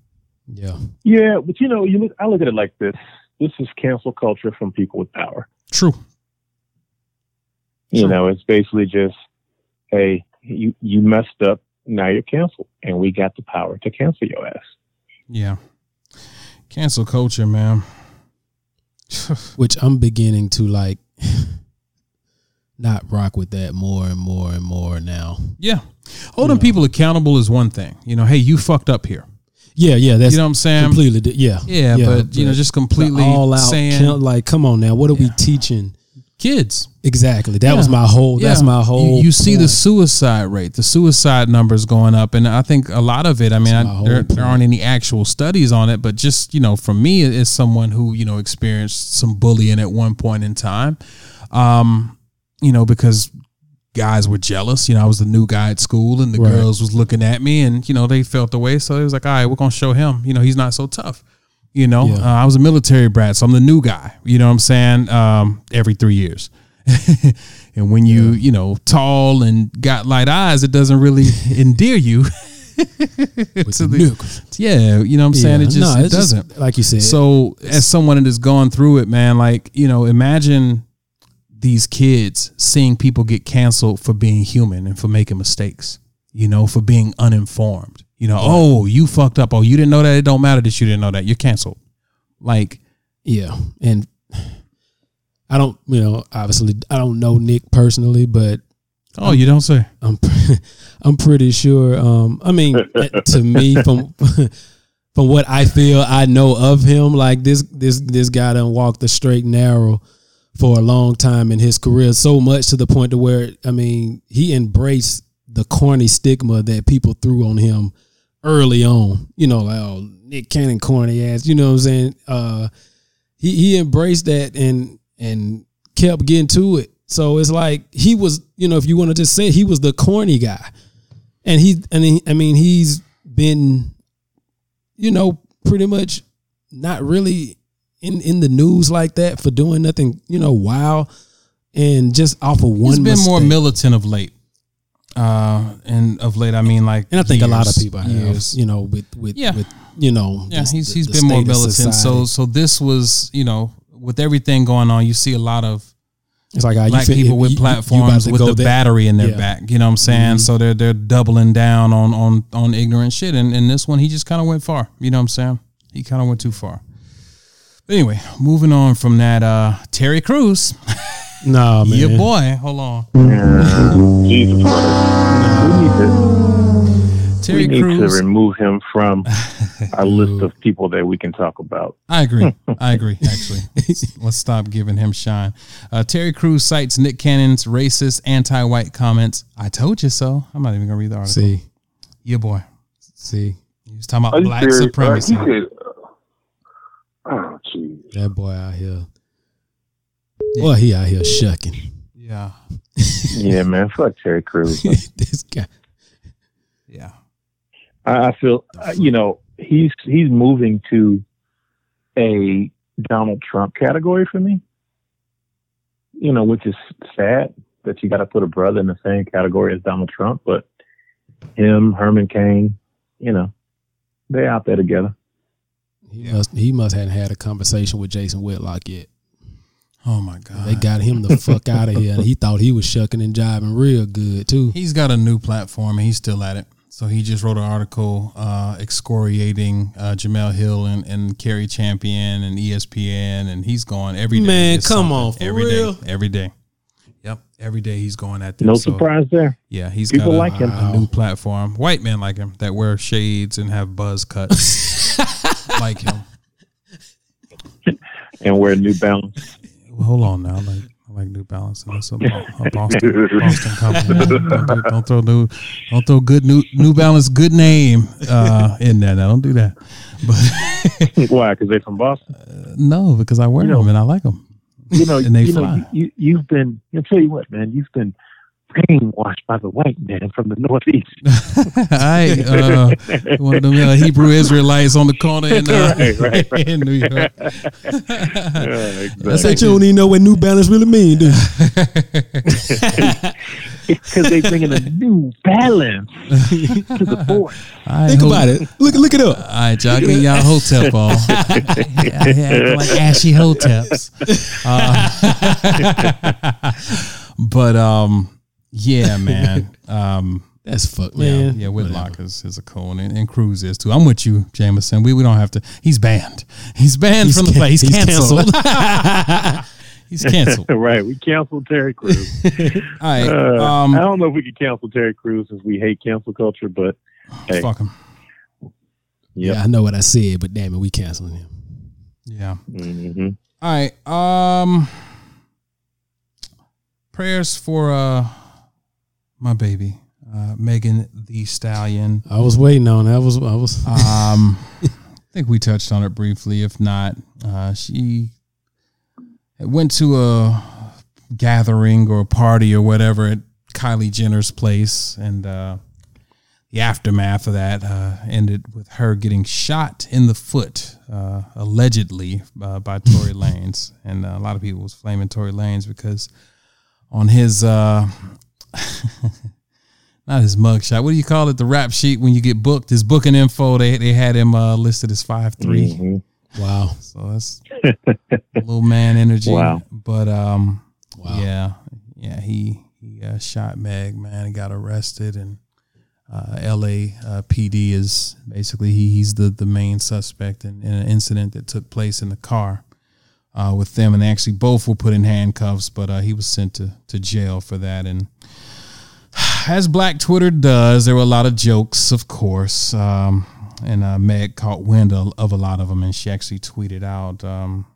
yeah Yeah, but you know, you look, I look at it like this. This is cancel culture from people with power. True. You Sure. know, it's basically just, hey, you you messed up, now you're canceled, and we got the power to cancel your ass. Yeah. Cancel culture, man. which i'm beginning to like not rock with that more and more and more now Yeah. Holding people accountable is one thing. You know, hey, you fucked up here. yeah yeah that's You know what I'm saying? completely di- yeah Yeah, but you know, just completely all out saying count, like come on now what are we teaching kids. exactly that was my whole that's my whole You, you see the suicide rate, the suicide numbers going up, and I think a lot of it. I mean, I, there, there aren't any actual studies on it, but just you know, for me, as someone who you know experienced some bullying at one point in time, um, you know, because guys were jealous. You know, I was the new guy at school, and the Right. girls was looking at me, and you know, they felt the way. So it was like, all right, we're gonna show him. You know, he's not so tough. You know, Yeah. uh, I was a military brat, so I'm the new guy. You know what I'm saying? Um, every three years. and when you, you know, tall and got light eyes, it doesn't really endear you. To the yeah, you know what I'm saying? Yeah, It just no, it doesn't. like you said So, as someone that has gone through it, man, like, you know, imagine these kids seeing people get canceled for being human and for making mistakes, you know, for being uninformed. You know, oh, you fucked up. Oh, you didn't know that. It don't matter that you didn't know that. You're canceled. Like, Yeah, and I don't, you know, obviously I don't know Nick personally, but oh, you don't say. I'm I'm pretty sure. Um, I mean, to me, from from what I feel I know of him, like this this this guy done walked the straight and narrow for a long time in his career, so much to the point to where I mean, he embraced the corny stigma that people threw on him early on. You know, like oh Nick Cannon corny ass. You know what I'm saying? Uh, he he embraced that and and kept getting to it So it's like he was, you know, if you want to just say he was the corny guy, and he, and he, I mean, he's been, you know, pretty much not really in in the news like that for doing nothing, you know, wow, and just off of one. He's been more militant of late. Uh, and of late, I mean, like, and I think a lot of people have, years. you know, with with Yeah. with you know, Yeah, this- he's the- he's the been more militant. So society. so this was, you know, with everything going on, you see a lot of it's like uh, black you, people with you- you platforms to with the there. battery in their Yeah. Mm-hmm. back. You know what I'm saying? So they're they're doubling down on on on ignorant shit. And and this one, he just kind of went far. You know what I'm saying? He kind of went too far. But anyway, moving on from that, uh Terry Crews, No man, your boy. Hold on, Yeah. Jesus Christ. We need to, Terry we need to remove him from our list of people that we can talk about. I agree. I agree. Actually, let's, let's stop giving him shine. Uh, Terry Crews cites Nick Cannon's racist, anti-white comments. I told you so. I'm not even gonna read the article. See, Yeah, boy. see He was talking about black serious? supremacy. Uh, he said, uh, oh, jeez. that boy out here. Boy, he out here shucking. Yeah. Yeah, man. Fuck Terry Crews. this guy. Yeah. I, I feel, uh, you know, he's he's moving to a Donald Trump category for me. You know, which is sad that you got to put a brother in the same category as Donald Trump, but him, Herman Cain, you know, they're out there together. He must he must hadn't had a conversation with Jason Whitlock yet. Oh my God. They got him the fuck out of here, and he thought he was shucking and jiving real good too. He's got a new platform and he's still at it. So he just wrote an article uh, excoriating uh, Jemele Hill and, and Cari Champion and ESPN, and he's going every day. Man, It's come something. on, for Every day. real? Every day. Yep. Every day he's going at them. No So, surprise there. Yeah, he's People got a, like him. a new platform. White men like him that wear shades and have buzz cuts like him. And wear New Balance. Hold on now. Like, I like New Balance. and That's a, a Boston, Boston company. Don't, do- don't throw new, don't throw good New New Balance good name uh, in there. Now don't do that. But Why? Because they're from Boston. no, because I wear You know- them and I like them. You know, And they you fly. know, you, you've been. I'll tell you what, man. You've been brainwashed by the white man from the Northeast. I uh, one of them uh, Hebrew Israelites on the corner in, uh, Right, right, right. in New York. Yeah, That's exactly. Said you don't even know what New Balance really mean, do you? because they bringing a new balance to the fort. I Think hope- about it. Look look it up. All right, y'all give y'all hotel ball. yeah, yeah, like ashy hoteps. Uh, but um, yeah, man. Um, That's fuck, yeah, man. yeah. Whitlock is, is a cool one, and, and Crews is too. I'm with you, Jameson. We we don't have to. He's banned. He's banned He's from the can- play. He's, he's canceled. he's canceled. right, we canceled Terry Crews. All right. Uh, um, I don't know if we could cancel Terry Crews since we hate cancel culture, but hey, fuck him. Yep. Yeah, I know what I said, but damn it, we canceling him. Yeah. hmm All right. Um prayers for uh my baby, uh Megan Thee Stallion. I was waiting on. that. Was. I was. Um I think we touched on it briefly. If not, uh she went to a gathering or a party or whatever at Kylie Jenner's place and uh the aftermath of that uh, ended with her getting shot in the foot, uh, allegedly uh, by Tory Lanez, and uh, a lot of people was flaming Tory Lanez because on his uh, not his mugshot, what do you call it? The rap sheet when you get booked, his booking info, they they had him uh, listed as five three. hmm wow. So that's little man energy. Wow. But um, Wow. yeah, yeah, he he uh, shot Meg, man, and got arrested, and uh, L.A. Uh, PD is basically he, he's the the main suspect in, in an incident that took place in the car uh, with them, and actually both were put in handcuffs, but uh, he was sent to to jail for that, and. As Black Twitter does, there were a lot of jokes, of course, um, and uh, Meg caught wind of, of a lot of them, and she actually tweeted out, um,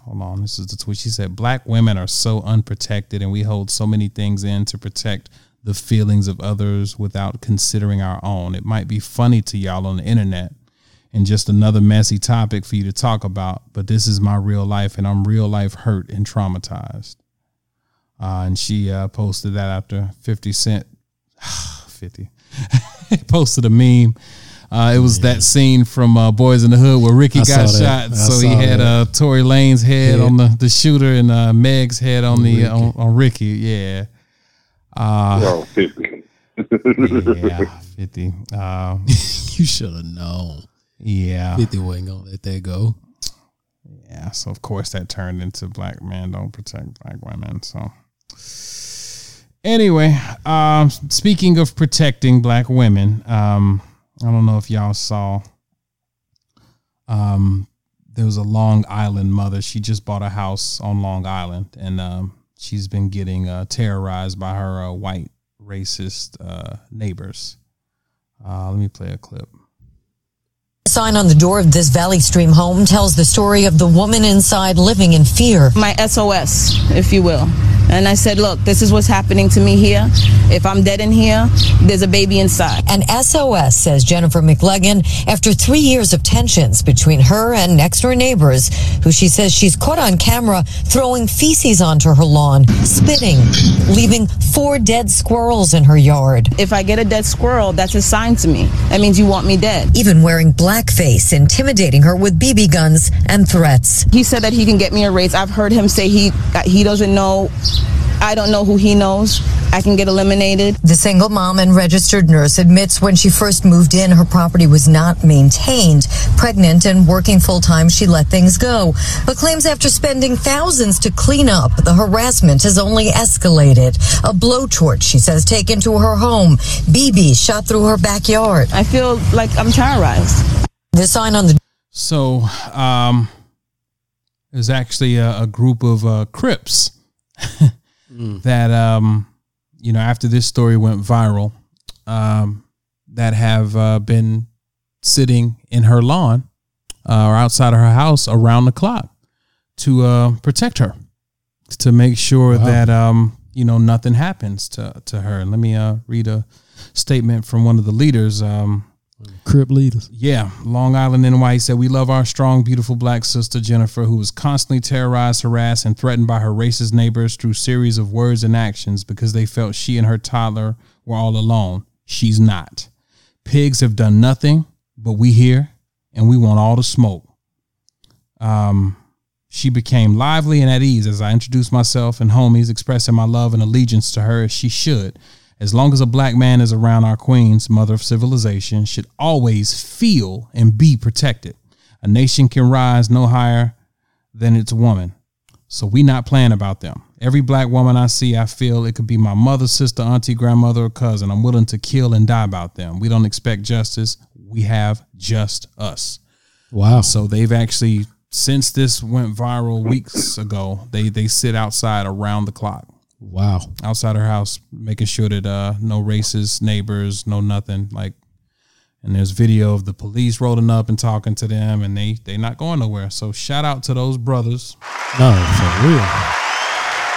hold on, this is the tweet. She said, Black women are so unprotected, and we hold so many things in to protect the feelings of others without considering our own. It might be funny to y'all on the internet and just another messy topic for you to talk about, but this is my real life, and I'm real life hurt and traumatized. Uh, and she uh, posted that after Fifty Cent, Fifty, posted a meme. Uh, it was that scene from uh, Boys in the Hood where Ricky I got saw that. shot. So he had uh, that. Tory Lane's head Head. on the, the shooter and uh, Meg's head on the Ricky. on, on Ricky. Yeah. Uh, Oh, 50. yeah, 50. Uh, you should have known. yeah. 50 wasn't going to let that go. Yeah. So, of course, that turned into Black Men Don't Protect Black Women. So, anyway, um, speaking of protecting Black women, um, I don't know if y'all saw. Um, there was a Long Island mother. She just bought a house on Long Island, and um, she's been getting uh, terrorized by her uh, white racist uh, neighbors. Uh, let me play a clip. Sign on the door of this Valley Stream home tells the story of the woman inside living in fear. my SOS, if you will. And I said, look, this is what's happening to me here. If I'm dead in here, there's a baby inside. An SOS, says Jennifer McLeggan, after three years of tensions between her and next door neighbors, who she says she's caught on camera throwing feces onto her lawn, spitting, leaving four dead squirrels in her yard, If I get a dead squirrel, that's a sign to me. That means you want me dead. even wearing blackface, intimidating her with BB guns and threats. He said that he can get me a raise. I've heard him say he he doesn't know. I don't know who he knows. I can get eliminated. The single mom and registered nurse admits when she first moved in, her property was not maintained. Pregnant and working full time, she let things go, but claims after spending thousands to clean up, the harassment has only escalated. A blowtorch, she says, taken to her home. BB shot through her backyard. I feel like I'm terrorized. The sign on the So, um, there's actually a, a group of uh, Crips that, um, you know, after this story went viral, um, that have uh, been sitting in her lawn uh, or outside of her house around the clock to uh, protect her, to make sure Wow. that um, you know nothing happens to to her. Let me uh, read a statement from one of the leaders. Um, Crip leaders. yeah, Long Island NY said, We love our strong, beautiful black sister, Jennifer, who was constantly terrorized, harassed, and threatened by her racist neighbors through series of words and actions because they felt she and her toddler were all alone. She's not. Pigs have done nothing, but we here and we want all the smoke. Um, she became lively and at ease as I introduced myself and homies, expressing my love and allegiance to her as she should. As long as a black man is around our queens, mother of civilization, should always feel and be protected. A nation can rise no higher than its woman. So we not playing about them. Every black woman I see, I feel it could be my mother, sister, auntie, grandmother, or cousin. I'm willing to kill and die about them. We don't expect justice. We have just us. Wow. So they've actually since this went viral weeks ago, they they sit outside around the clock Wow. outside her house, making sure that uh no racist neighbors, no nothing like. And there's video of the police rolling up and talking to them, and they they not going nowhere. So shout out to those brothers No, for real.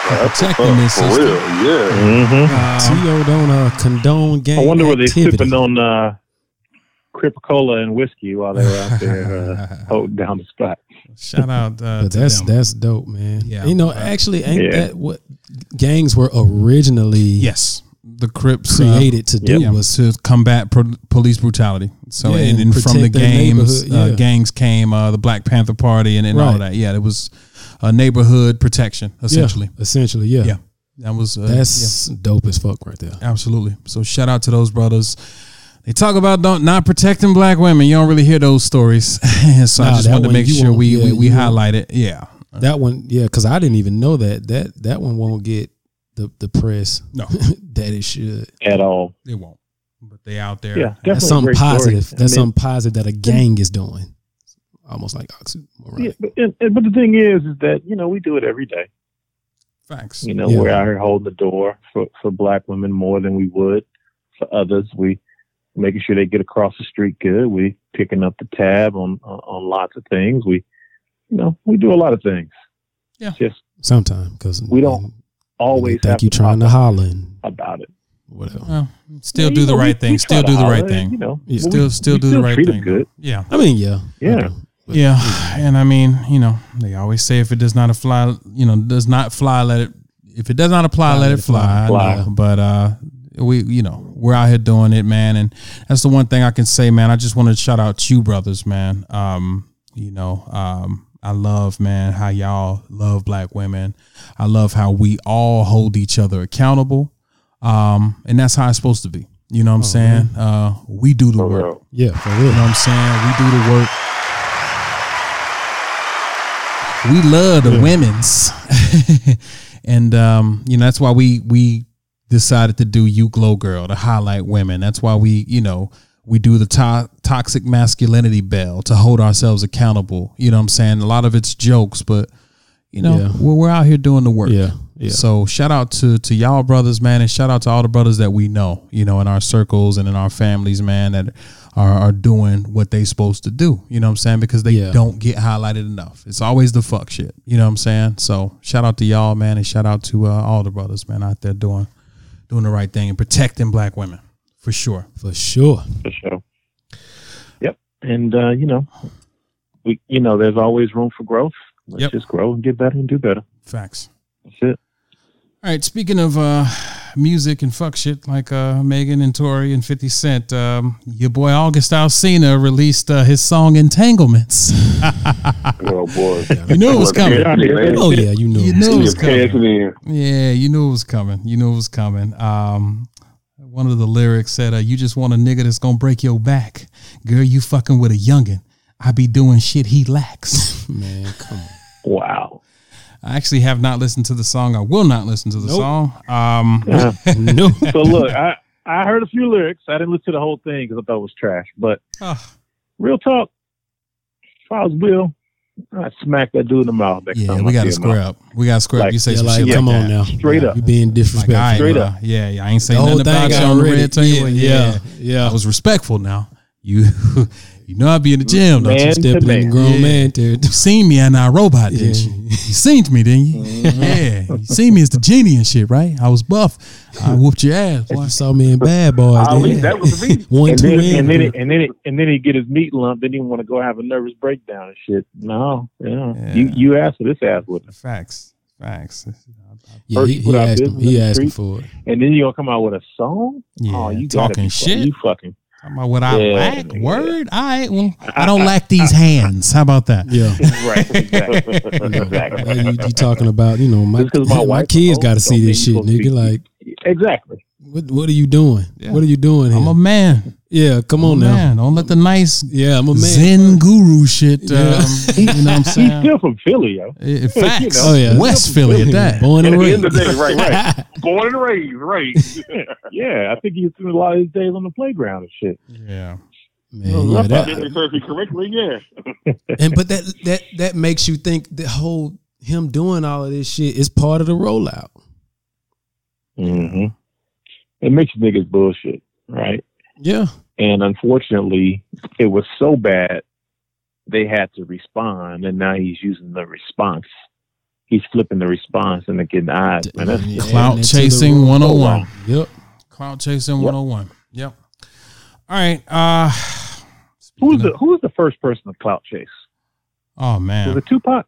That's protecting what's this up, for sister. real. Yeah. T.O. don't uh, condone gang I wonder were they activity. sipping on uh, Cripicola and whiskey while they were out there uh, holding down the spot. Shout out uh, But to that's them. that's dope, man. Yeah. You know, actually, ain't Yeah. that what gangs were originally yes, the Crips uh, created to do? yeah, Was to combat pro- police brutality. So, Yeah, and, and and from the protect games, yeah. uh, gangs came uh, the Black Panther Party and, and all Right. that. Yeah, it was a neighborhood protection essentially. Yeah, essentially, yeah. Yeah, that was uh, That's dope as fuck right there. absolutely. So shout out to those brothers. They talk about don't not protecting black women. You don't really hear those stories, so I just that wanted to make sure we yeah, we, we highlight it. Yeah, That one, yeah, because I didn't even know that. That that one won't get the the press no, that it should. At all. it won't. But they out there. Yeah, definitely That's a something great story. positive. I That's mean, something positive that a gang is doing. Almost like oxymoron. Yeah, but, and, and- but the thing is, is that you know we do it every day. Facts. You know, Yeah. we're out here holding the door for, for black women more than we would for others. We making sure they get across the street good. We picking up the tab on on, on lots of things. We, you know, we do a lot of things. Yeah. Just Sometimes because We don't always think have you to trying to holler about it. whatever. Well, still Yeah, do you the know, right we thing. try Still do the right holler, thing. You know, Yeah. Still, we- still we do the right treat 'em thing. Good. Yeah. I mean, yeah, Yeah. I. But- Yeah, and I mean, you know, they always say if it does not a fly, you know, does not fly, let it if it does not apply, let, it fly. fly. No, but uh, we, you know, we're out here doing it, man, and that's the one thing I can say, man. I just want to shout out you brothers, man. Um, you know, um, I love, man, how y'all love black women. I love how we all hold each other accountable. Um, and that's how it's supposed to be. You know what I'm saying? Uh, we do the For work. real. Yeah, for real. You know what I'm saying? We do the work. We love the women's. and um, you know, that's why we we decided to do You Glow Girl to highlight women. That's why we, you know, we do the to- toxic masculinity bell to hold ourselves accountable. You know what I'm saying? A lot of it's jokes, but you know, Yeah. we're, we're out here doing the work. Yeah, yeah. So shout out to to y'all brothers, man, and shout out to all the brothers that we know, you know, in our circles and in our families, man, that are, are doing what they supposed to do. You know what I'm saying? Because they Yeah. don't get highlighted enough. It's always the fuck shit. You know what I'm saying? So shout out to y'all, man, and shout out to uh, all the brothers, man, out there doing doing the right thing and protecting black women for sure. For sure. for sure. Yep. And uh, you know, we you know, there's always room for growth. Let's Yep. just grow and get better and do better. Facts. That's it. All right, speaking of uh, music and fuck shit like uh, Megan and Tory and 50 Cent, um, your boy August Alsina released uh, his song Entanglements. Oh boy. You knew it was coming. Oh yeah, you know. You knew it was coming. Yeah, you knew it was coming. You knew it was coming. Um, one of the lyrics said, uh, "You just want a nigga that's gonna break your back, girl. You fucking with a youngin. I be doing shit he lacks." Man, come on. Wow. I actually have not listened to the song. I will not listen to the Nope. song. Um, No. So look, I I heard a few lyrics. I didn't listen to the whole thing because I thought it was trash. But oh, real talk, if I was Will, I'd smack that dude in the mouth next yeah, time. we got to see square up. We got to square up. You say Yeah, some like, shit like come on now. Straight up. You being Like, disrespectful. Straight uh, up. yeah, yeah, I ain't saying The nothing about you on the red table. Yeah, yeah. I was respectful now. You, you know I be in the gym, don't you? Man. Stepping in the grown Yeah. man territory. You seen me and I robot, didn't you? You seen me, didn't you? Mm-hmm. Yeah. You seen me as the genie and shit, right? I was buff. I whooped your ass. boy. You saw me in Bad Boys. Ali, then. that was me. One, And two, then, in. and then, it, and then, it, and then he get his meat lump. Then he want to go have a nervous breakdown and shit. No, yeah. Yeah. You you asked for this ass whooping, Facts. Facts. yeah, First he, he asked, business he in the street. for it. and then you gonna come out with a song? Oh, yeah, oh, you talking shit. You fucking. Talking about what I Yeah, lack. nigga. Word. All right. Well, I don't lack these hands. How about that? Yeah. right. Exactly. exactly. You, you talking about, you know, my, my my, kids got to see this shit, nigga. Like, Exactly. what what are you doing? Yeah. What are you doing here? I'm a man. Yeah, come I'm on a now. man. Don't let the nice Yeah, I'm a man. Zen guru shit. Um, you know what I'm saying? He's still from Philly, yo. Eh, Facts. know. Oh, yeah. West Philly at that. Born At and the end of raised. the day, right, right. Born and raised, right. Yeah, I think he spent a lot of his days on the playground and shit. Yeah. Man, Oh, yeah, love that, If they serve you correctly, yeah. and but that that that makes you think the whole him doing all of this shit is part of the rollout. Mm-hmm. It makes you think it's bullshit, right? Yeah, And unfortunately, it was so bad they had to respond, and now he's using the response. He's flipping the response and they're getting eyes. Man, that's Yeah. Clout adding it to the chasing room. 101. Yep. Clout chasing 101. Yep. All right. Uh who's the who's the first person to clout chase? Oh Was man. it Tupac?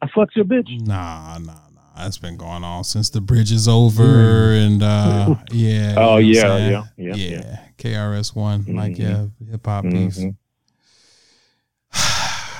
I fucked your bitch. Nah, nah, nah. That's been going on since the bridge is over and uh yeah. Oh, you know yeah, yeah, yeah, Yeah. KRS one. Like Mhm. yeah, hip hop beefs. Mhm.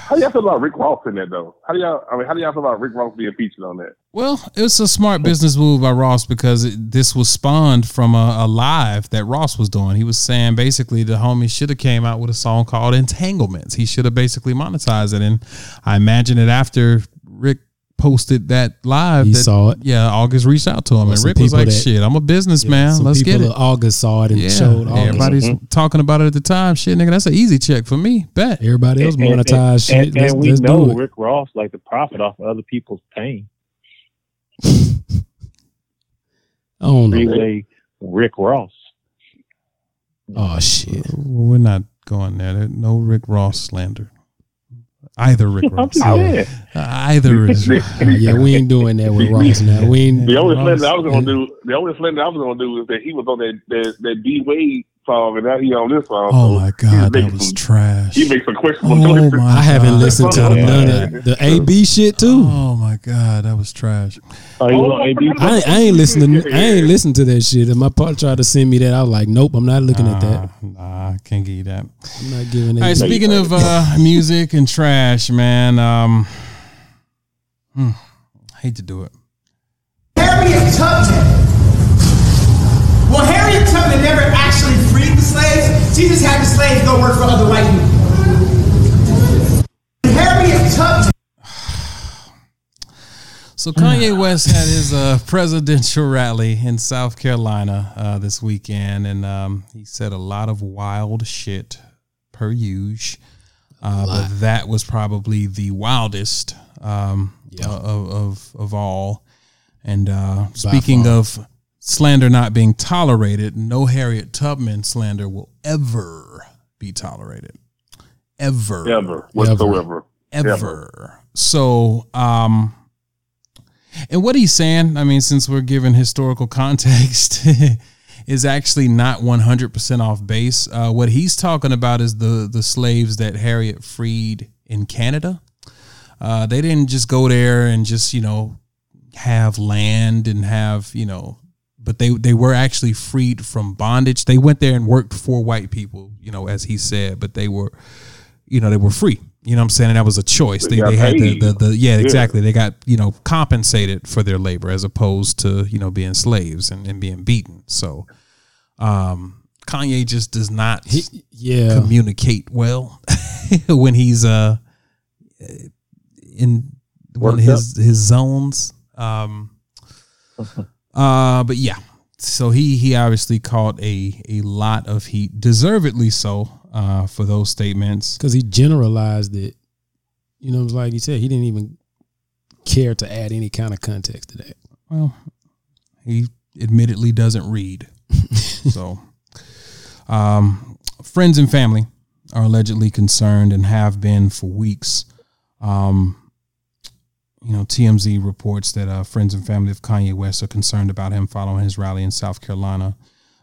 How do y'all feel about Rick Ross in that though? How do y'all? I mean, how do y'all feel about Rick Ross being featured on that? Well, it's a smart business move by Ross because it, this was spawned from a, a live that Ross was doing. He was saying basically the homie should have came out with a song called Entanglements. He should have basically monetized it, and I imagine it after Rick posted that live. He that, saw it. Yeah, August reached out to him, Well, and Rick was like, that- "Shit, I'm a businessman. Some Let's people get it." August saw it and Yeah, showed August. everybody's talking about it at the time. Shit, nigga, that's an easy check for me. Bet. Everybody else And- and- monetized and, shit. and let's we let's know do it. Rick Ross like to profit off of other people's pain. oh don't know. Freeway Rick Ross. Oh shit. We're not going there. There- No Rick Ross slander. Either Rick Ross. just saying. Either is. Uh, yeah, we ain't doing that with Ross now. We ain't. The only Ross- slander I was gonna do, the only slander I was gonna do is that he was on that that, that D Wade song, and now he on this song. Oh so my god, that was some- trash. He makes some questionable Oh choices. my I haven't God. listened to Yeah. none of the AB shit too. Oh my god, that was was trash. Oh, you want AB? I, I ain't listening. To, I ain't listen to that shit. And my partner tried to send me that. I was like, nope, I'm not looking at that. Nah, nah, I can't give you that. I'm not giving it. All right, speaking of uh, music and trash, man. Um, hmm, I hate to do it. Harriet Tubman. Well, Harriet Tubman never actually freed the slaves. Jesus had the slaves go work for other white people. Harriet Tubman. So Kanye West had his uh, presidential rally in South Carolina uh, this weekend, and um, he said a lot of wild shit per usual. Uh, but that was probably the wildest um, Yeah. of, of of all. And uh, speaking of slander not being tolerated, no Harriet Tubman slander will ever be tolerated. Ever Ever whatsoever. ever. So, um, and what he's saying, I mean, since we're given historical context, is actually not 100% off base. Uh, what he's talking about is the the slaves that Harriet freed in Canada. Uh, they didn't just go there and just you know have land and have you know, but they they were actually freed from bondage. They went there and worked for white people, you know, as he said, but they were you know, they were free. You know what I'm saying? And that was a choice. They, got they had the, the, the yeah, exactly. They got, you know, compensated for their labor as opposed to, you know, being slaves and, and being beaten. So um Kanye just does not He- yeah. communicate well when he's uh in one of Worked his his zones. Um uh but yeah. So he he obviously caught a a lot of heat, deservedly so, uh, for those statements. because he generalized it. You know, it was like he said, he didn't even care to add any kind of context to that. Well, he admittedly doesn't read. so, um, friends and family are allegedly concerned and have been for weeks. Um, you know, TMZ reports that uh, friends and family of Kanye West are concerned about him following his rally in South Carolina.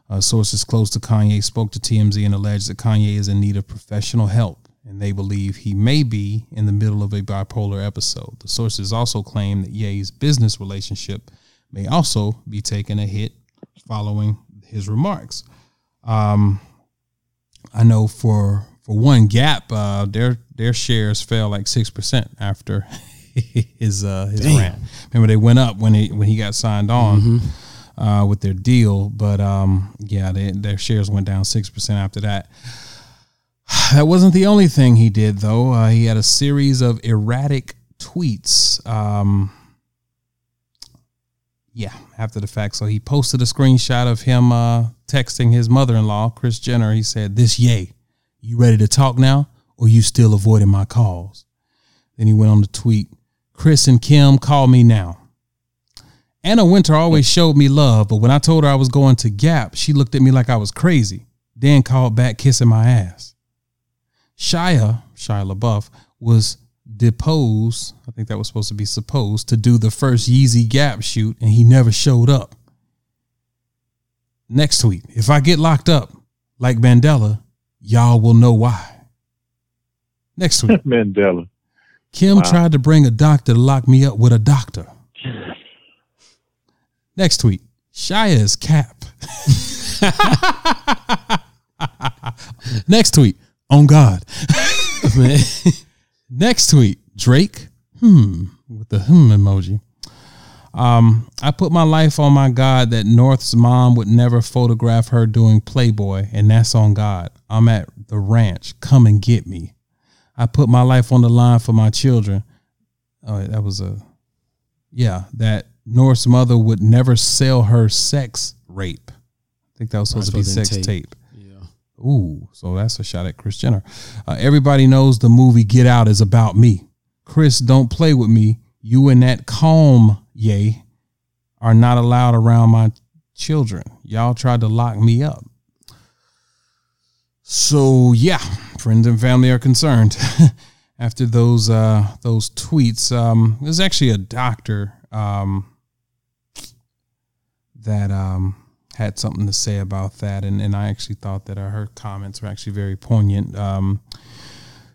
Uh, sources close to Kanye spoke to TMZ and alleged that Kanye is in need of professional help, and they believe he may be in the middle of a bipolar episode. The sources also claim that Ye's business relationship may also be taking a hit following his remarks. Um, I know for for one Gap, uh, their their shares fell like six percent after his uh, his rant. Remember they went up when he when he got signed on uh, with their deal, but um, yeah, they, their shares went down six percent after that. That wasn't the only thing he did, though. Uh, he had a series of erratic tweets. Um, yeah, after the fact. So he posted a screenshot of him uh, texting his mother-in-law, Kris Jenner. He said, "This yay, you ready to talk now, or you still avoiding my calls?" Then he went on to tweet, "Chris and Kim, call me now." Anna Wintour always showed me love, but when I told her I was going to Gap, she looked at me like I was crazy. Then called back kissing my ass. Shia, Shia LaBeouf, was deposed, I think that was supposed to be supposed, to do the first Yeezy Gap shoot, and he never showed up. Next tweet If I get locked up, like Mandela, y'all will know why. Next tweet Mandela. Kim Wow. tried to bring a doctor to lock me up with a doctor. Next tweet Shia is cap. Next tweet on God. Next tweet, Drake, hmm, with the hmm emoji. Um, I put my life on my God that North's mom would never photograph her doing Playboy, and that's on God. I'm at the ranch. Come and get me. I put my life on the line for my children. Oh, that was a, yeah, that North's mother would never sell her sex rape. I think that was supposed to be sex tape. tape. yeah. Ooh, so that's a shot at Kris Jenner. Uh, everybody knows the movie Get Out is about me. Chris, don't play with me. You and that calm, yay, are not allowed around my children. Y'all tried to lock me up. So yeah, friends and family are concerned after those uh, those tweets. Um, there's actually a doctor um, that um, had something to say about that, and, and I actually thought that her comments were actually very poignant. Um,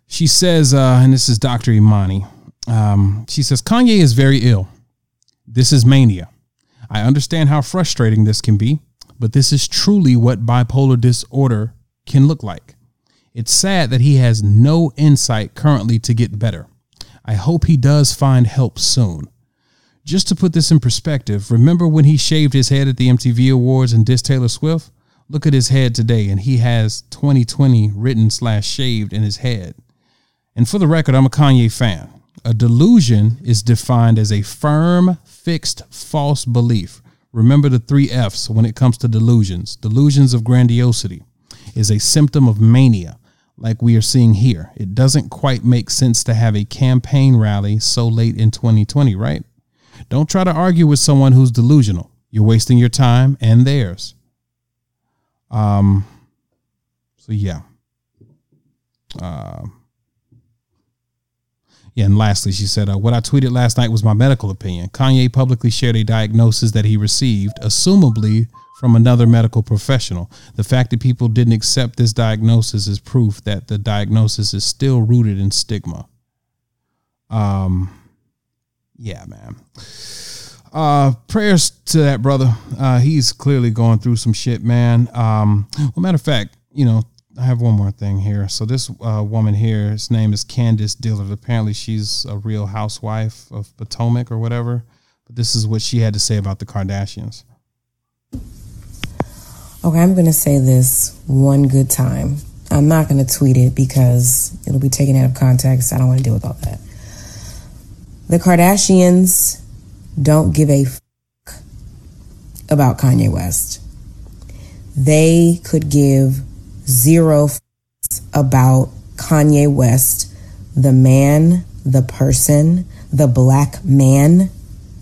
she says, uh, and this is Dr. Imani. Um, she says Kanye is very ill. This is mania. I understand how frustrating this can be, but this is truly what bipolar disorder can look like. It's sad that he has no insight currently to get better. I hope he does find help soon. Just to put this in perspective, remember when he shaved his head at the MTV Awards and dissed Taylor Swift? Look at his head today, and he has 2020 written slash shaved in his head. And for the record, I'm a Kanye fan. A delusion is defined as a firm, fixed, false belief. Remember the three F's when it comes to delusions. Delusions of grandiosity is a symptom of mania, like we are seeing here. It doesn't quite make sense to have a campaign rally so late in 2020, right? Don't try to argue with someone who's delusional. You're wasting your time and theirs. Um. So yeah. Uh, yeah, and lastly, she said, uh, "What I tweeted last night was my medical opinion. Kanye publicly shared a diagnosis that he received, assumably from another medical professional. The fact that people didn't accept this diagnosis is proof that the diagnosis is still rooted in stigma." Um, yeah, man. Uh, prayers to that brother. Uh, he's clearly going through some shit, man. Um, well, matter of fact, you know, I have one more thing here. So this uh, woman here, his name is Candiace Dillard. Apparently, she's a real housewife of Potomac or whatever. But this is what she had to say about the Kardashians. Okay, I'm going to say this one good time. I'm not going to tweet it because it'll be taken out of context. I don't want to deal with all that. The Kardashians don't give a about Kanye West. They could give zero fucks about Kanye West, the man, the person, the black man,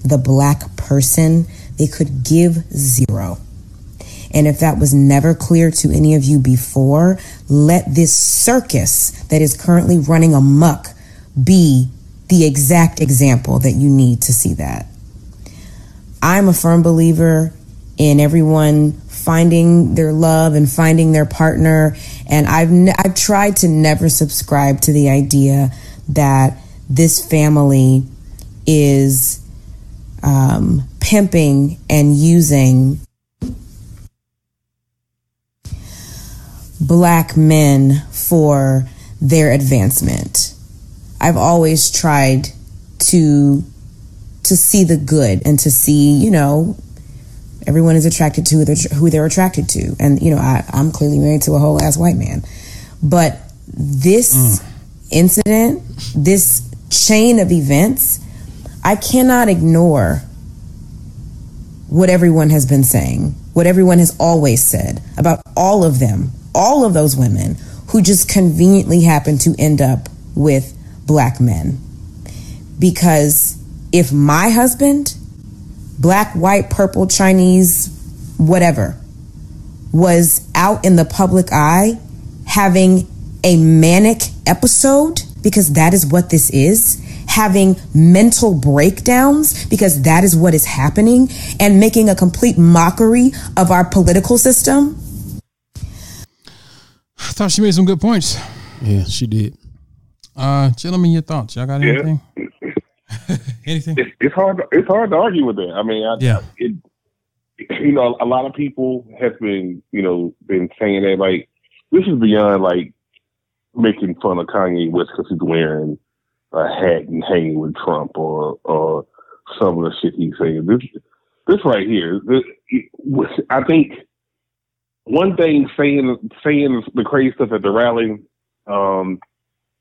the black person. They could give zero. And if that was never clear to any of you before, let this circus that is currently running amok be the exact example that you need to see that. I'm a firm believer in everyone finding their love and finding their partner. And I've, ne- I've tried to never subscribe to the idea that this family is um, pimping and using black men for their advancement. I've always tried to to see the good and to see, you know, everyone is attracted to who they're attracted to. And, you know, I, I'm clearly married to a whole ass white man. But this mm. incident, this chain of events, I cannot ignore what everyone has been saying, what everyone has always said about all of them, all of those women who just conveniently happen to end up with black men. Because if my husband, black, white, purple, Chinese, whatever, was out in the public eye having a manic episode, because that is what this is, having mental breakdowns, because that is what is happening, and making a complete mockery of our political system. I thought she made some good points. Yeah, she did. Uh, gentlemen, your thoughts? Y'all got Yeah. anything? anything? It's, it's hard. It's hard to argue with that. I mean, I, Yeah. it, you know, a lot of people have been, you know, been saying that like this is beyond like making fun of Kanye West because he's wearing a hat and hanging with Trump or or some of the shit he's saying. This this right here, this, I think one thing saying saying the crazy stuff at the rally, um,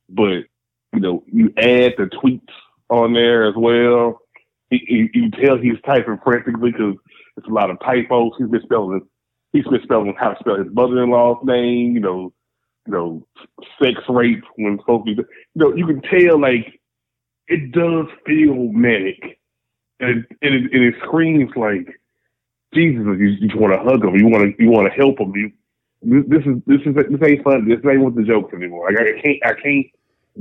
but you know, you add the tweets on there as well. You, you, tell he's typing frantically because it's a lot of typos. He's misspelling. He's misspelling how to spell his mother-in-law's name. You know, you know, sex rape when supposed. You know, you can tell like it does feel manic, and it, and it, and it screams like Jesus. You, you just want to hug him. You want to you want to help him. You this, this is this is this ain't fun. This ain't with the jokes anymore. Like I can't I can't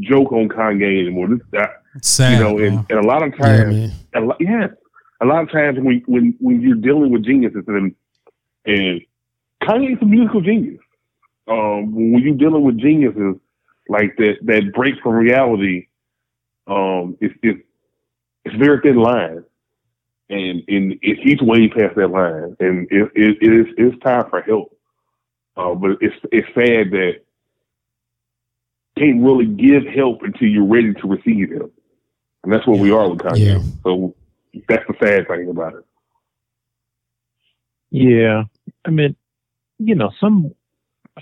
joke on Kanye anymore. This that sad. you know, and, and a lot of Yeah, times, man. a lot, yeah, a lot of times when when when you're dealing with geniuses and and Kanye's a musical genius. Um, when you're dealing with geniuses like that, that break from reality, um, it's it's it's very thin line. And and it, he's way past that line, and it, it, it is it's time for help. Uh, but it's it's sad that can't really give help until you're ready to receive help, and that's what we are with Kanye. Yeah. So that's the sad thing about it. Yeah, I mean, you know, some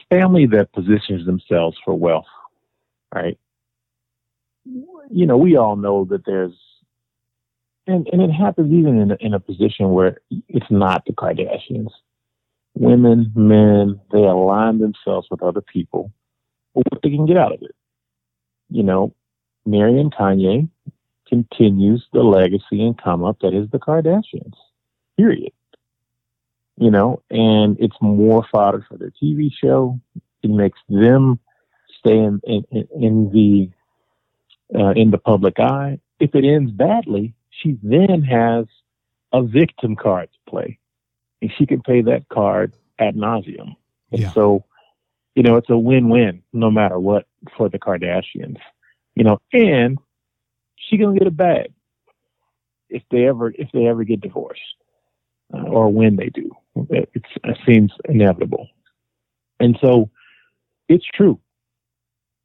family that positions themselves for wealth, right? You know, we all know that there's, and and it happens even in a, in a position where it's not the Kardashians. Women, men, they align themselves with other people for what they can get out of it. You know, Mary and Kanye continues the legacy and come up that is the Kardashians. Period you know, and it's more fodder for their TV show. It makes them stay in in, in the uh, in the public eye. If it ends badly, she then has a victim card to play, and she can pay that card ad nauseum. And Yeah. so, you know, it's a win-win no matter what for the Kardashians. You know, and she gonna get a bag if they ever if they ever get divorced uh, or when they do. It seems inevitable. And so it's true.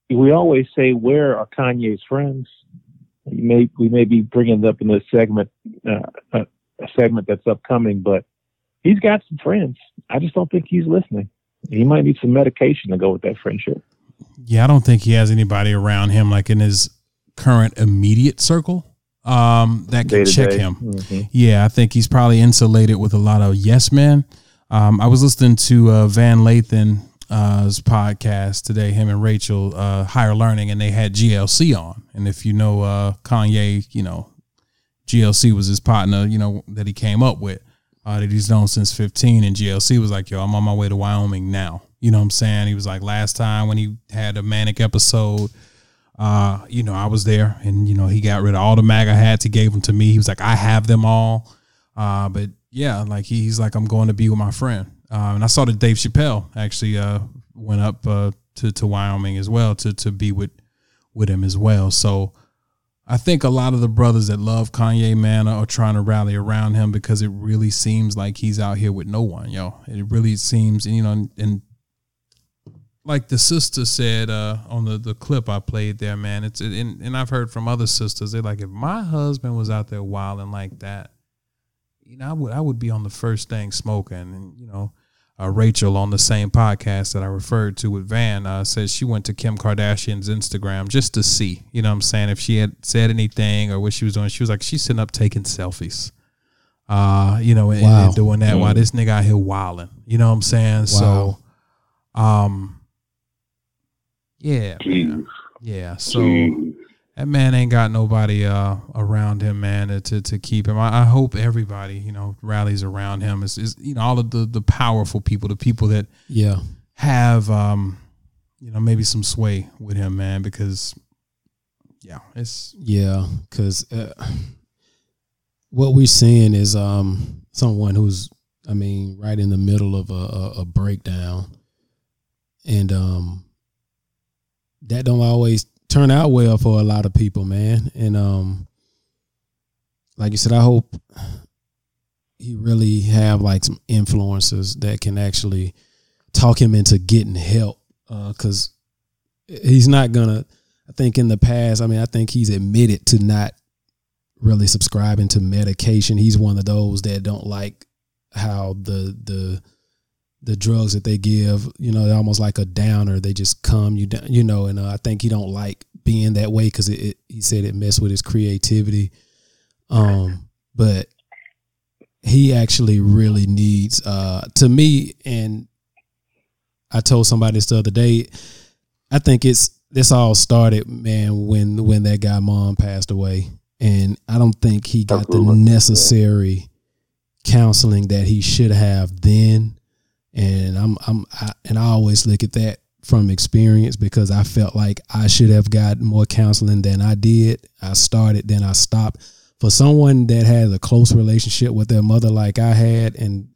We always say, where are Kanye's friends? We may, we may be bringing it up in this segment, uh, a, a segment that's upcoming, but he's got some friends. I just don't think he's listening. He might need some medication to go with that friendship. Yeah, I don't think he has anybody around him like in his current immediate circle um, that can check day. him. Mhm. Yeah, I think he's probably insulated with a lot of yes men. Um, I was listening to uh, Van Lathan's podcast today, him and Rachel, uh, Higher Learning, and they had GLC on. And if you know uh, Kanye, you know, GLC was his partner, you know, that he came up with, uh, that he's known since 15. And GLC was like, yo, I'm on my way to Wyoming now. You know what I'm saying? He was like, last time when he had a manic episode, uh, you know, I was there and, you know, he got rid of all the MAGA hats. He gave them to me. He was like, I have them all. Uh, but yeah, like he, he's like, I'm going to be with my friend. Uh, and I saw that Dave Chappelle actually uh, went up uh, to, to Wyoming as well to, to be with, with him as well. So I think a lot of the brothers that love Kanye, man, are trying to rally around him because it really seems like he's out here with no one, yo. It really seems, you know, and, and like the sister said uh, on the, the clip I played there, man. It's and, and I've heard from other sisters. They're like, if my husband was out there wilding like that, you know, I would I would be on the first thing smoking. And you know, uh, Rachel on the same podcast that I referred to with Van uh, says she went to Kim Kardashian's Instagram just to see, you know, what I'm saying if she had said anything or what she was doing. She was like, she's sitting up taking selfies. Uh, you know, and, Wow. and doing that while this nigga out here wilding. You know what I'm saying? So, um, yeah, man. Yeah. So Jeez. That man ain't got nobody uh around him, man, to to, keep him. I, I hope everybody, you know, rallies around him. Is is you know all of the the powerful people, the people that Yeah. have um, you know, maybe some sway with him, man, because yeah, it's Yeah, because uh, what we're seeing is um someone who's, I mean, right in the middle of a, a, a breakdown, and um that don't always turn out well for a lot of people, man. And um, like you said, I hope he really have like some influencers that can actually talk him into getting help, because he's not gonna. I think in the past, I mean, I think he's admitted to not really subscribing to medication. He's one of those that don't like how the the the drugs that they give, you know, they're almost like a downer. They just calm you down, you know. And uh, I think he don't like being that way because it, it. He said it messed with his creativity. Um, but he actually really needs, uh, to me, and I told somebody this the other day. I think it's this all started, man, when when that guy mom passed away, and I don't think he got Absolutely. the necessary counseling that he should have then. And I'm I'm I, and I always look at that from experience because I felt like I should have got more counseling than I did. I started, then I stopped. For someone that has a close relationship with their mother like I had, and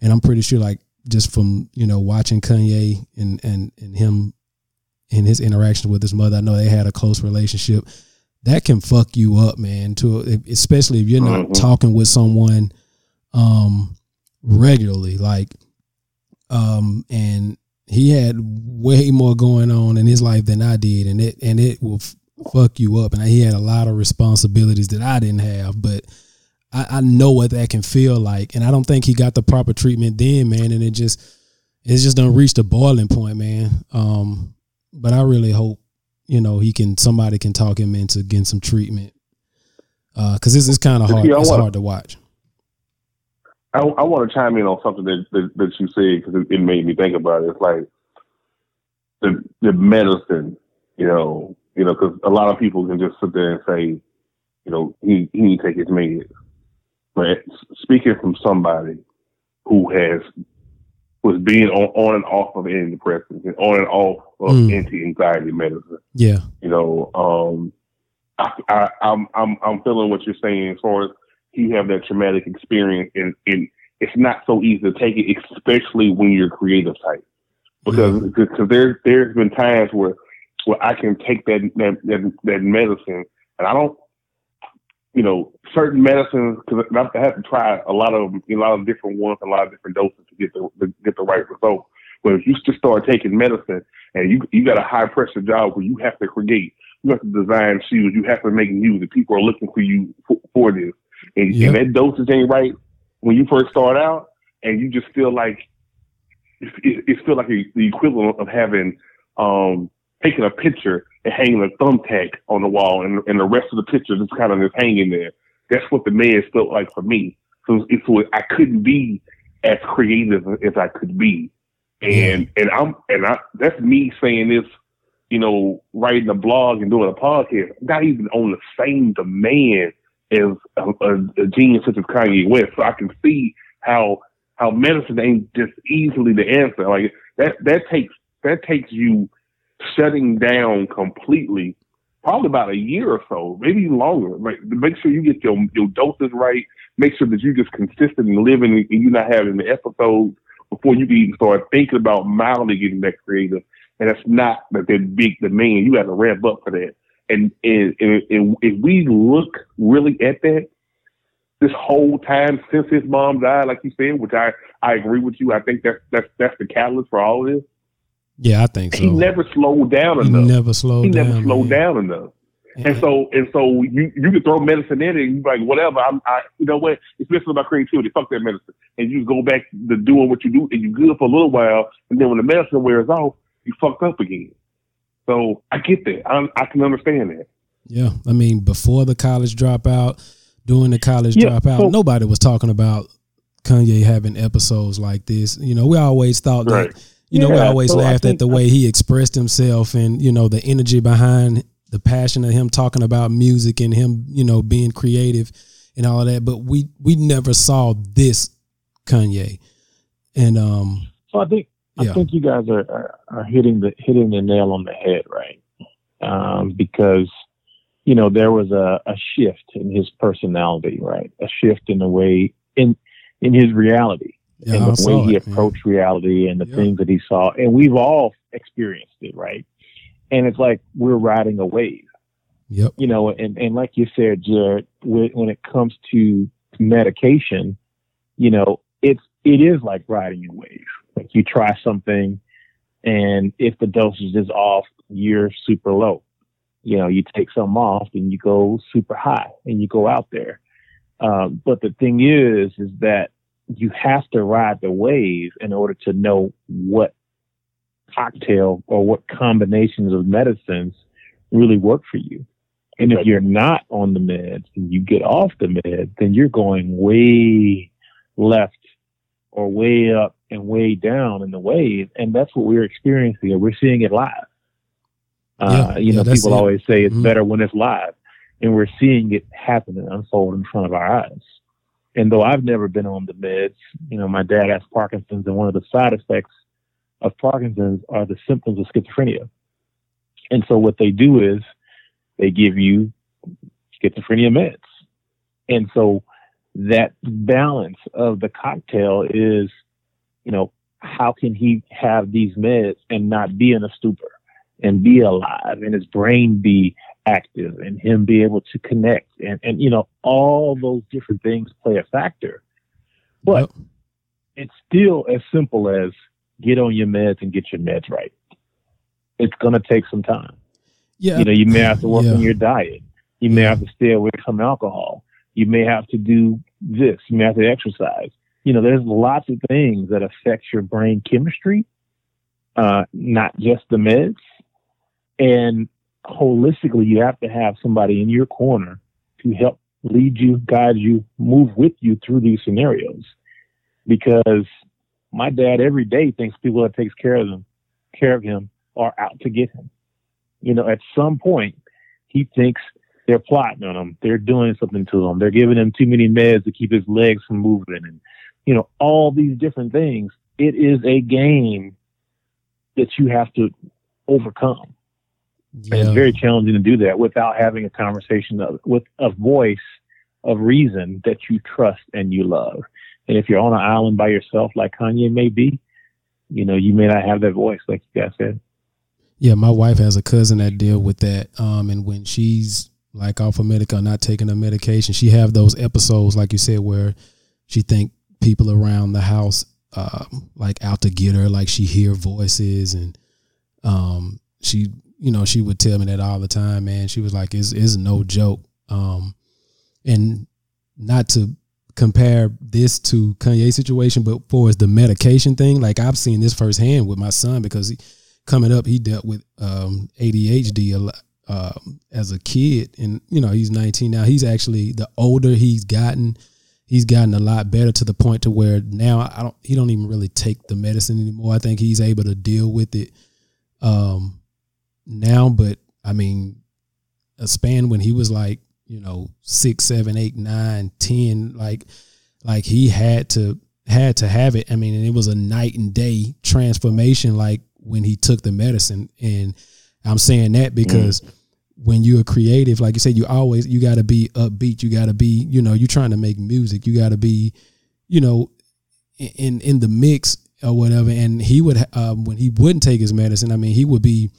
and I'm pretty sure like just from you know watching Kanye and and and him in his interaction with his mother, I know they had a close relationship. that can fuck you up, man. To especially if you're not Mhm. talking with someone um regularly, like um and he had way more going on in his life than I did, and it and it will f- fuck you up. And he had a lot of responsibilities that I didn't have, but I, I know what that can feel like, and I don't think he got the proper treatment then, man. And it just it's just done reached a boiling point, man. Um, but I really hope you know he can somebody can talk him into getting some treatment because this is kind of hard. It's hard to watch. I, I want to chime in on something that that, that you said because it, it made me think about it. It's like the the medicine, you know, you know, because a lot of people can just sit there and say, you know, he he need to take his meds. But speaking from somebody who has was being on, on and off of antidepressants and on and off of Mm. anti-anxiety medicine, Yeah, you know, um, I, I, I'm I'm I'm feeling what you're saying as far as he have that traumatic experience, and, and it's not so easy to take it, especially when you're creative type, because mm-hmm. because there there's been times where where I can take that that that, that medicine, and I don't, you know, certain medicines because I have to try a lot of a lot of different ones, a lot of different doses to get the to get the right result. But if you just start taking medicine and you you got a high pressure job where you have to create, you have to design shoes, you have to make music. People are looking for you for, for this, and, Yep. that dosage ain't right when you first start out, and you just feel like it, it, it feel like the equivalent of having um taking a picture and hanging a thumbtack on the wall, and, and the rest of the picture just kind of just hanging there. That's what the meds felt like for me. So it's what I couldn't be as creative as I could be, and and I'm and I that's me saying this, you know, writing a blog and doing a podcast, not even on the same demand as a, a, genius such as Kanye West. So I can see how how medicine ain't just easily the answer. Like that that takes that takes you shutting down completely, probably about a year or so, maybe longer. Like make sure you get your your doses right. Make sure that you're just consistent and living, and you're not having the episodes before you even start thinking about mildly getting that creative. And that's not that big demand. You got to ramp up for that. And and, and and if we look really at that, this whole time since his mom died, like you said, which I I agree with you. I think that's that's that's the catalyst for all of this. yeah, I think so. He never slowed down He enough. never slowed he down. never slowed man. down enough. And so and so you you can throw medicine in it and you like whatever. I'm I you know what? It's messing about creativity. Fuck that medicine. And you go back to doing what you do and you good for a little while and then when the medicine wears off, you fucked up again. So I get that. I I can understand that. Yeah, I mean, before the college dropout, during the college Yeah, dropout, so- nobody was talking about Kanye having episodes like this. You know, we always thought that. Right. You know, we always so laughed at the way he expressed himself and you know the energy behind the passion of him talking about music and him, you know, being creative and all of that. But we we never saw this Kanye, and um, So I think I Yeah. think you guys are, are, are hitting the hitting the nail on the head, right? Um, because you know there was a, a shift in his personality, right? A shift in the way in in his reality yeah, and the way he it, man. approached reality and the Yeah. things that he saw, and we've all experienced it, right? And it's like we're riding a wave, Yep. you know. And and like you said, Jared, when, when it comes to medication, you know, it's it is like riding a wave. Like you try something, and if the dosage is off, you're super low. You know, you take some off and you go super high, and you go out there. Um, but the thing is, is that you have to ride the wave in order to know what cocktail or what combinations of medicines really work for you. And if you're not on the meds and you get off the meds, then you're going way left or way up and way down in the wave. And that's what we're experiencing. here. We're seeing it live. Uh, Yeah, you know, people it. always say it's Mhm. better when it's live. And we're seeing it happen and unfold in front of our eyes. And though I've never been on the meds, you know, my dad has Parkinson's, and one of the side effects of Parkinson's are the symptoms of schizophrenia. And so what they do is they give you schizophrenia meds. And so that balance of the cocktail is, you know, how can he have these meds and not be in a stupor and be alive and his brain be active and him be able to connect and, and you know, all those different things play a factor. But it's still as simple as get on your meds and get your meds right. It's gonna take some time. Yeah. You know, you may have to work Yeah. on your diet. You may have to stay away from alcohol. You may have to do this. You may have to exercise. You know, there's lots of things that affect your brain chemistry, uh, not just the meds. And holistically, you have to have somebody in your corner to help lead you, guide you, move with you through these scenarios. Because my dad every day thinks people that takes care of them, care of him, are out to get him. You know, at some point, he thinks they're plotting on him. They're doing something to him. They're giving him too many meds to keep his legs from moving, and you know all these different things. It is a game that you have to overcome. And it's very challenging to do that without having a conversation of, with a voice of reason that you trust and you love. And if you're on an island by yourself, like Kanye may be, you know, you may not have that voice, like you guys said. Yeah, my wife has a cousin that deal with that. Um, and when she's like off of medical, not taking her medication, she have those episodes, like you said, where she think people around the house, um, like out to get her, like she hear voices, and um, she, you know, she would tell me that all the time. Man, she was like, "It's it's no joke." Um, and not to compare this to Kanye's situation, but for as the medication thing, like I've seen this firsthand with my son because he, coming up, he dealt with um, ADHD a lot, um, as a kid, and you know he's 19 now. He's actually the older he's gotten, he's gotten a lot better to the point to where now I don't. He don't even really take the medicine anymore. I think he's able to deal with it um, now. But I mean, a span when he was like you know six, seven, eight, nine, ten, like like he had to had to have it. I mean, and it was a night and day transformation. Like when he took the medicine, and I'm saying that because when you're creative, like you said, you always you got to be upbeat. You got to be, you know, you're trying to make music. You got to be, you know, in in the mix or whatever. And he would um, when he wouldn't take his medicine. I mean, he would be,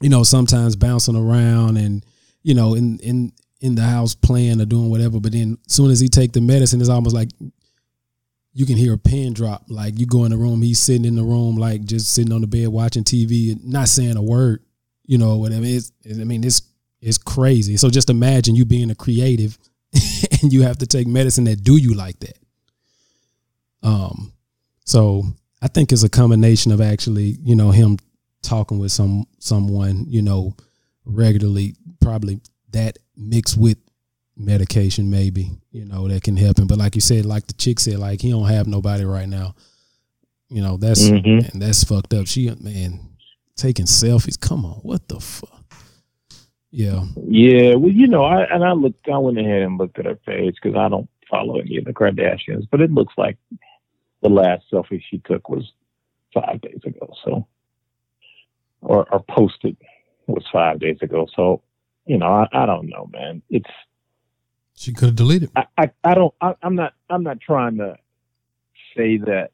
you know, sometimes bouncing around and you know in in in the house playing or doing whatever. But then as soon as he take the medicine, it's almost like you can hear a pin drop. Like you go in the room, he's sitting in the room, like just sitting on the bed watching TV, and not saying a word, you know, whatever. It's, I mean, it's it's crazy. So just imagine you being a creative and you have to take medicine that do you like that. Um, so I think it's a combination of actually, you know, him talking with some someone, you know, regularly, probably that mixed with medication maybe you know that can help him but like you said like the chick said like he don't have nobody right now you know that's Mhm. man, that's fucked up she man taking selfies come on what the fuck yeah Yeah, well, you know, I and I looked, I went ahead and looked at her page because I don't follow any of the Kardashians, but it looks like the last selfie she took was five days ago. So, or or posted was five days ago. So, you know, I, I don't know, man. It's She could have deleted. I, I, I don't I, I'm not I'm not trying to say that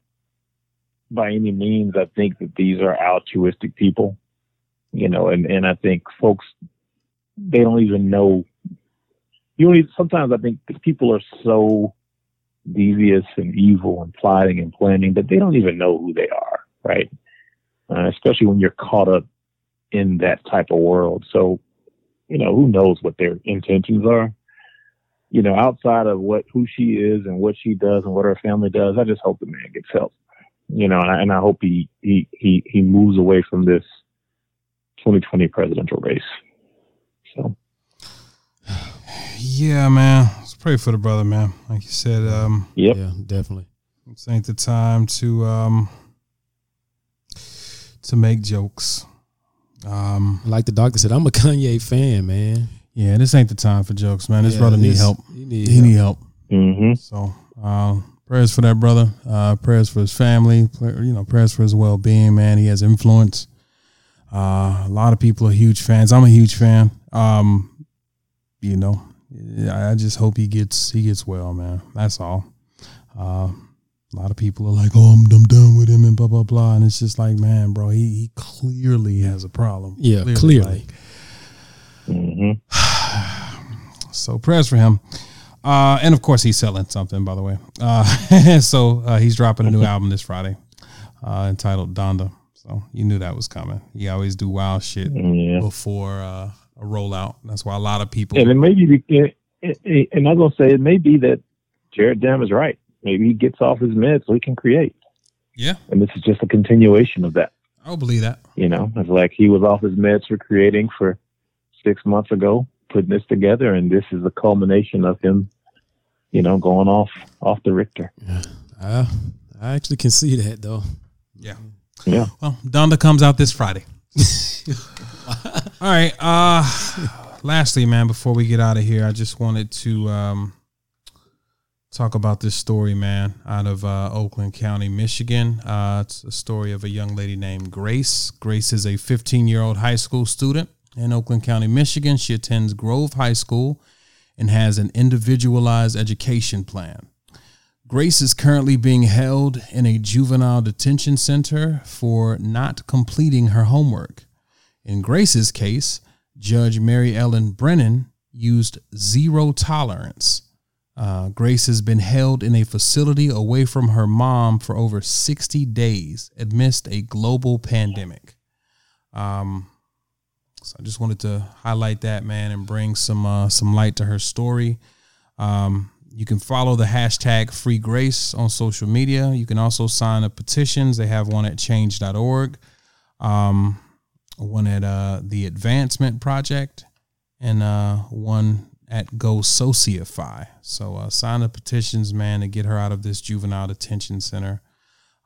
by any means I think that these are altruistic people. You know, and, and I think folks they don't even know you even, sometimes I think people are so devious and evil and plotting and planning that they don't even know who they are, right? Uh, especially when you're caught up in that type of world. So, you know, who knows what their intentions are? you know, outside of what who she is and what she does and what her family does, I just hope the man gets help. You know, and I, and I hope he he he he moves away from this 2020 presidential race. So Yeah, man. Let's pray for the brother, man. Like you said, um, Yep. yeah definitely this ain't the time to um to make jokes. Um, like the doctor said i'm a kanye fan man yeah, this ain't the time for jokes, man. This Yeah, brother need help. he need he help. need help. mm-hmm. So, uh, prayers for that brother. Uh, prayers for his family. You know, prayers for his well being. Man, he has influence. Uh, a lot of people are huge fans. I'm a huge fan. Um, you know, I I just hope he gets he gets well, man. That's all. Uh, a lot of people are like, "Oh, I'm, I'm done with him," and blah blah blah. And it's just like, man, bro, he, he clearly has a problem. Yeah, clearly. Like, So prayers for him. Uh, and of course, he's selling something, by the way. Uh, so uh, he's dropping a new album this Friday uh, entitled Donda. So you knew that was coming. He always do wild shit Yeah. before uh, a rollout. That's why a lot of people. And it may be, it, it, and I'm gonna say it may be that Jared Dam is right. Maybe he gets off his meds so he can create. Yeah, And this is just a continuation of that. I'll believe that. You know, it's like he was off his meds for creating for six months ago, putting this together, and this is the culmination of him, you know, going off off the Richter. I, I actually can see that though. Yeah. Yeah. Well, Donda comes out this Friday. All right. Uh lastly, man, before we get out of here, I just wanted to um talk about this story, man, out of uh, Oakland County, Michigan. Uh, it's a story of a young lady named Grace. Grace is a 15 year old high school student in Oakland County, Michigan. She attends Grove High School and has an individualized education plan. Grace is currently being held in a juvenile detention center for not completing her homework. In Grace's case, Judge Mary Ellen Brennan used zero tolerance. Uh, Grace has been held in a facility away from her mom for over 60 days amidst a global pandemic. Um, so I just wanted to highlight that, man, and bring some uh, some light to her story. Um, you can follow the hashtag Free Grace on social media. You can also sign up petitions. They have one at change.org, um, one at uh, the Advancement Project, and uh, one at Go Sociify. So uh, sign the petitions, man, to get her out of this juvenile detention center.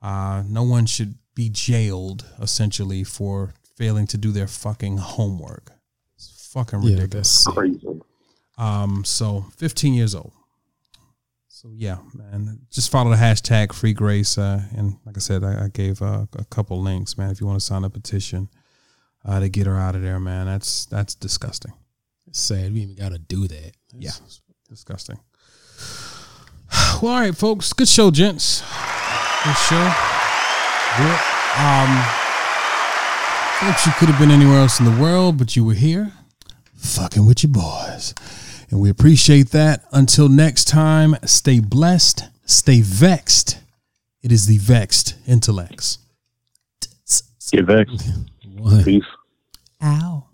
Uh, no one should be jailed essentially for failing to do their fucking homework. It's fucking Yeah, ridiculous. that's Crazy. Um, so 15 years old. So yeah, man, just follow the hashtag Free Grace. Uh, and like I said, I, I gave uh, a couple links, man. If you want to sign a petition uh, to get her out of there, man, that's that's disgusting. It's sad. We even got to do that. Yeah, disgusting. Well, all right, folks. Good show, gents. Good show. Good. Um, folks, you could have been anywhere else in the world, but you were here, fucking with your boys, and we appreciate that. Until next time, stay blessed, stay vexed. It is the vexed intellects. Get vexed. One. Peace. Ow.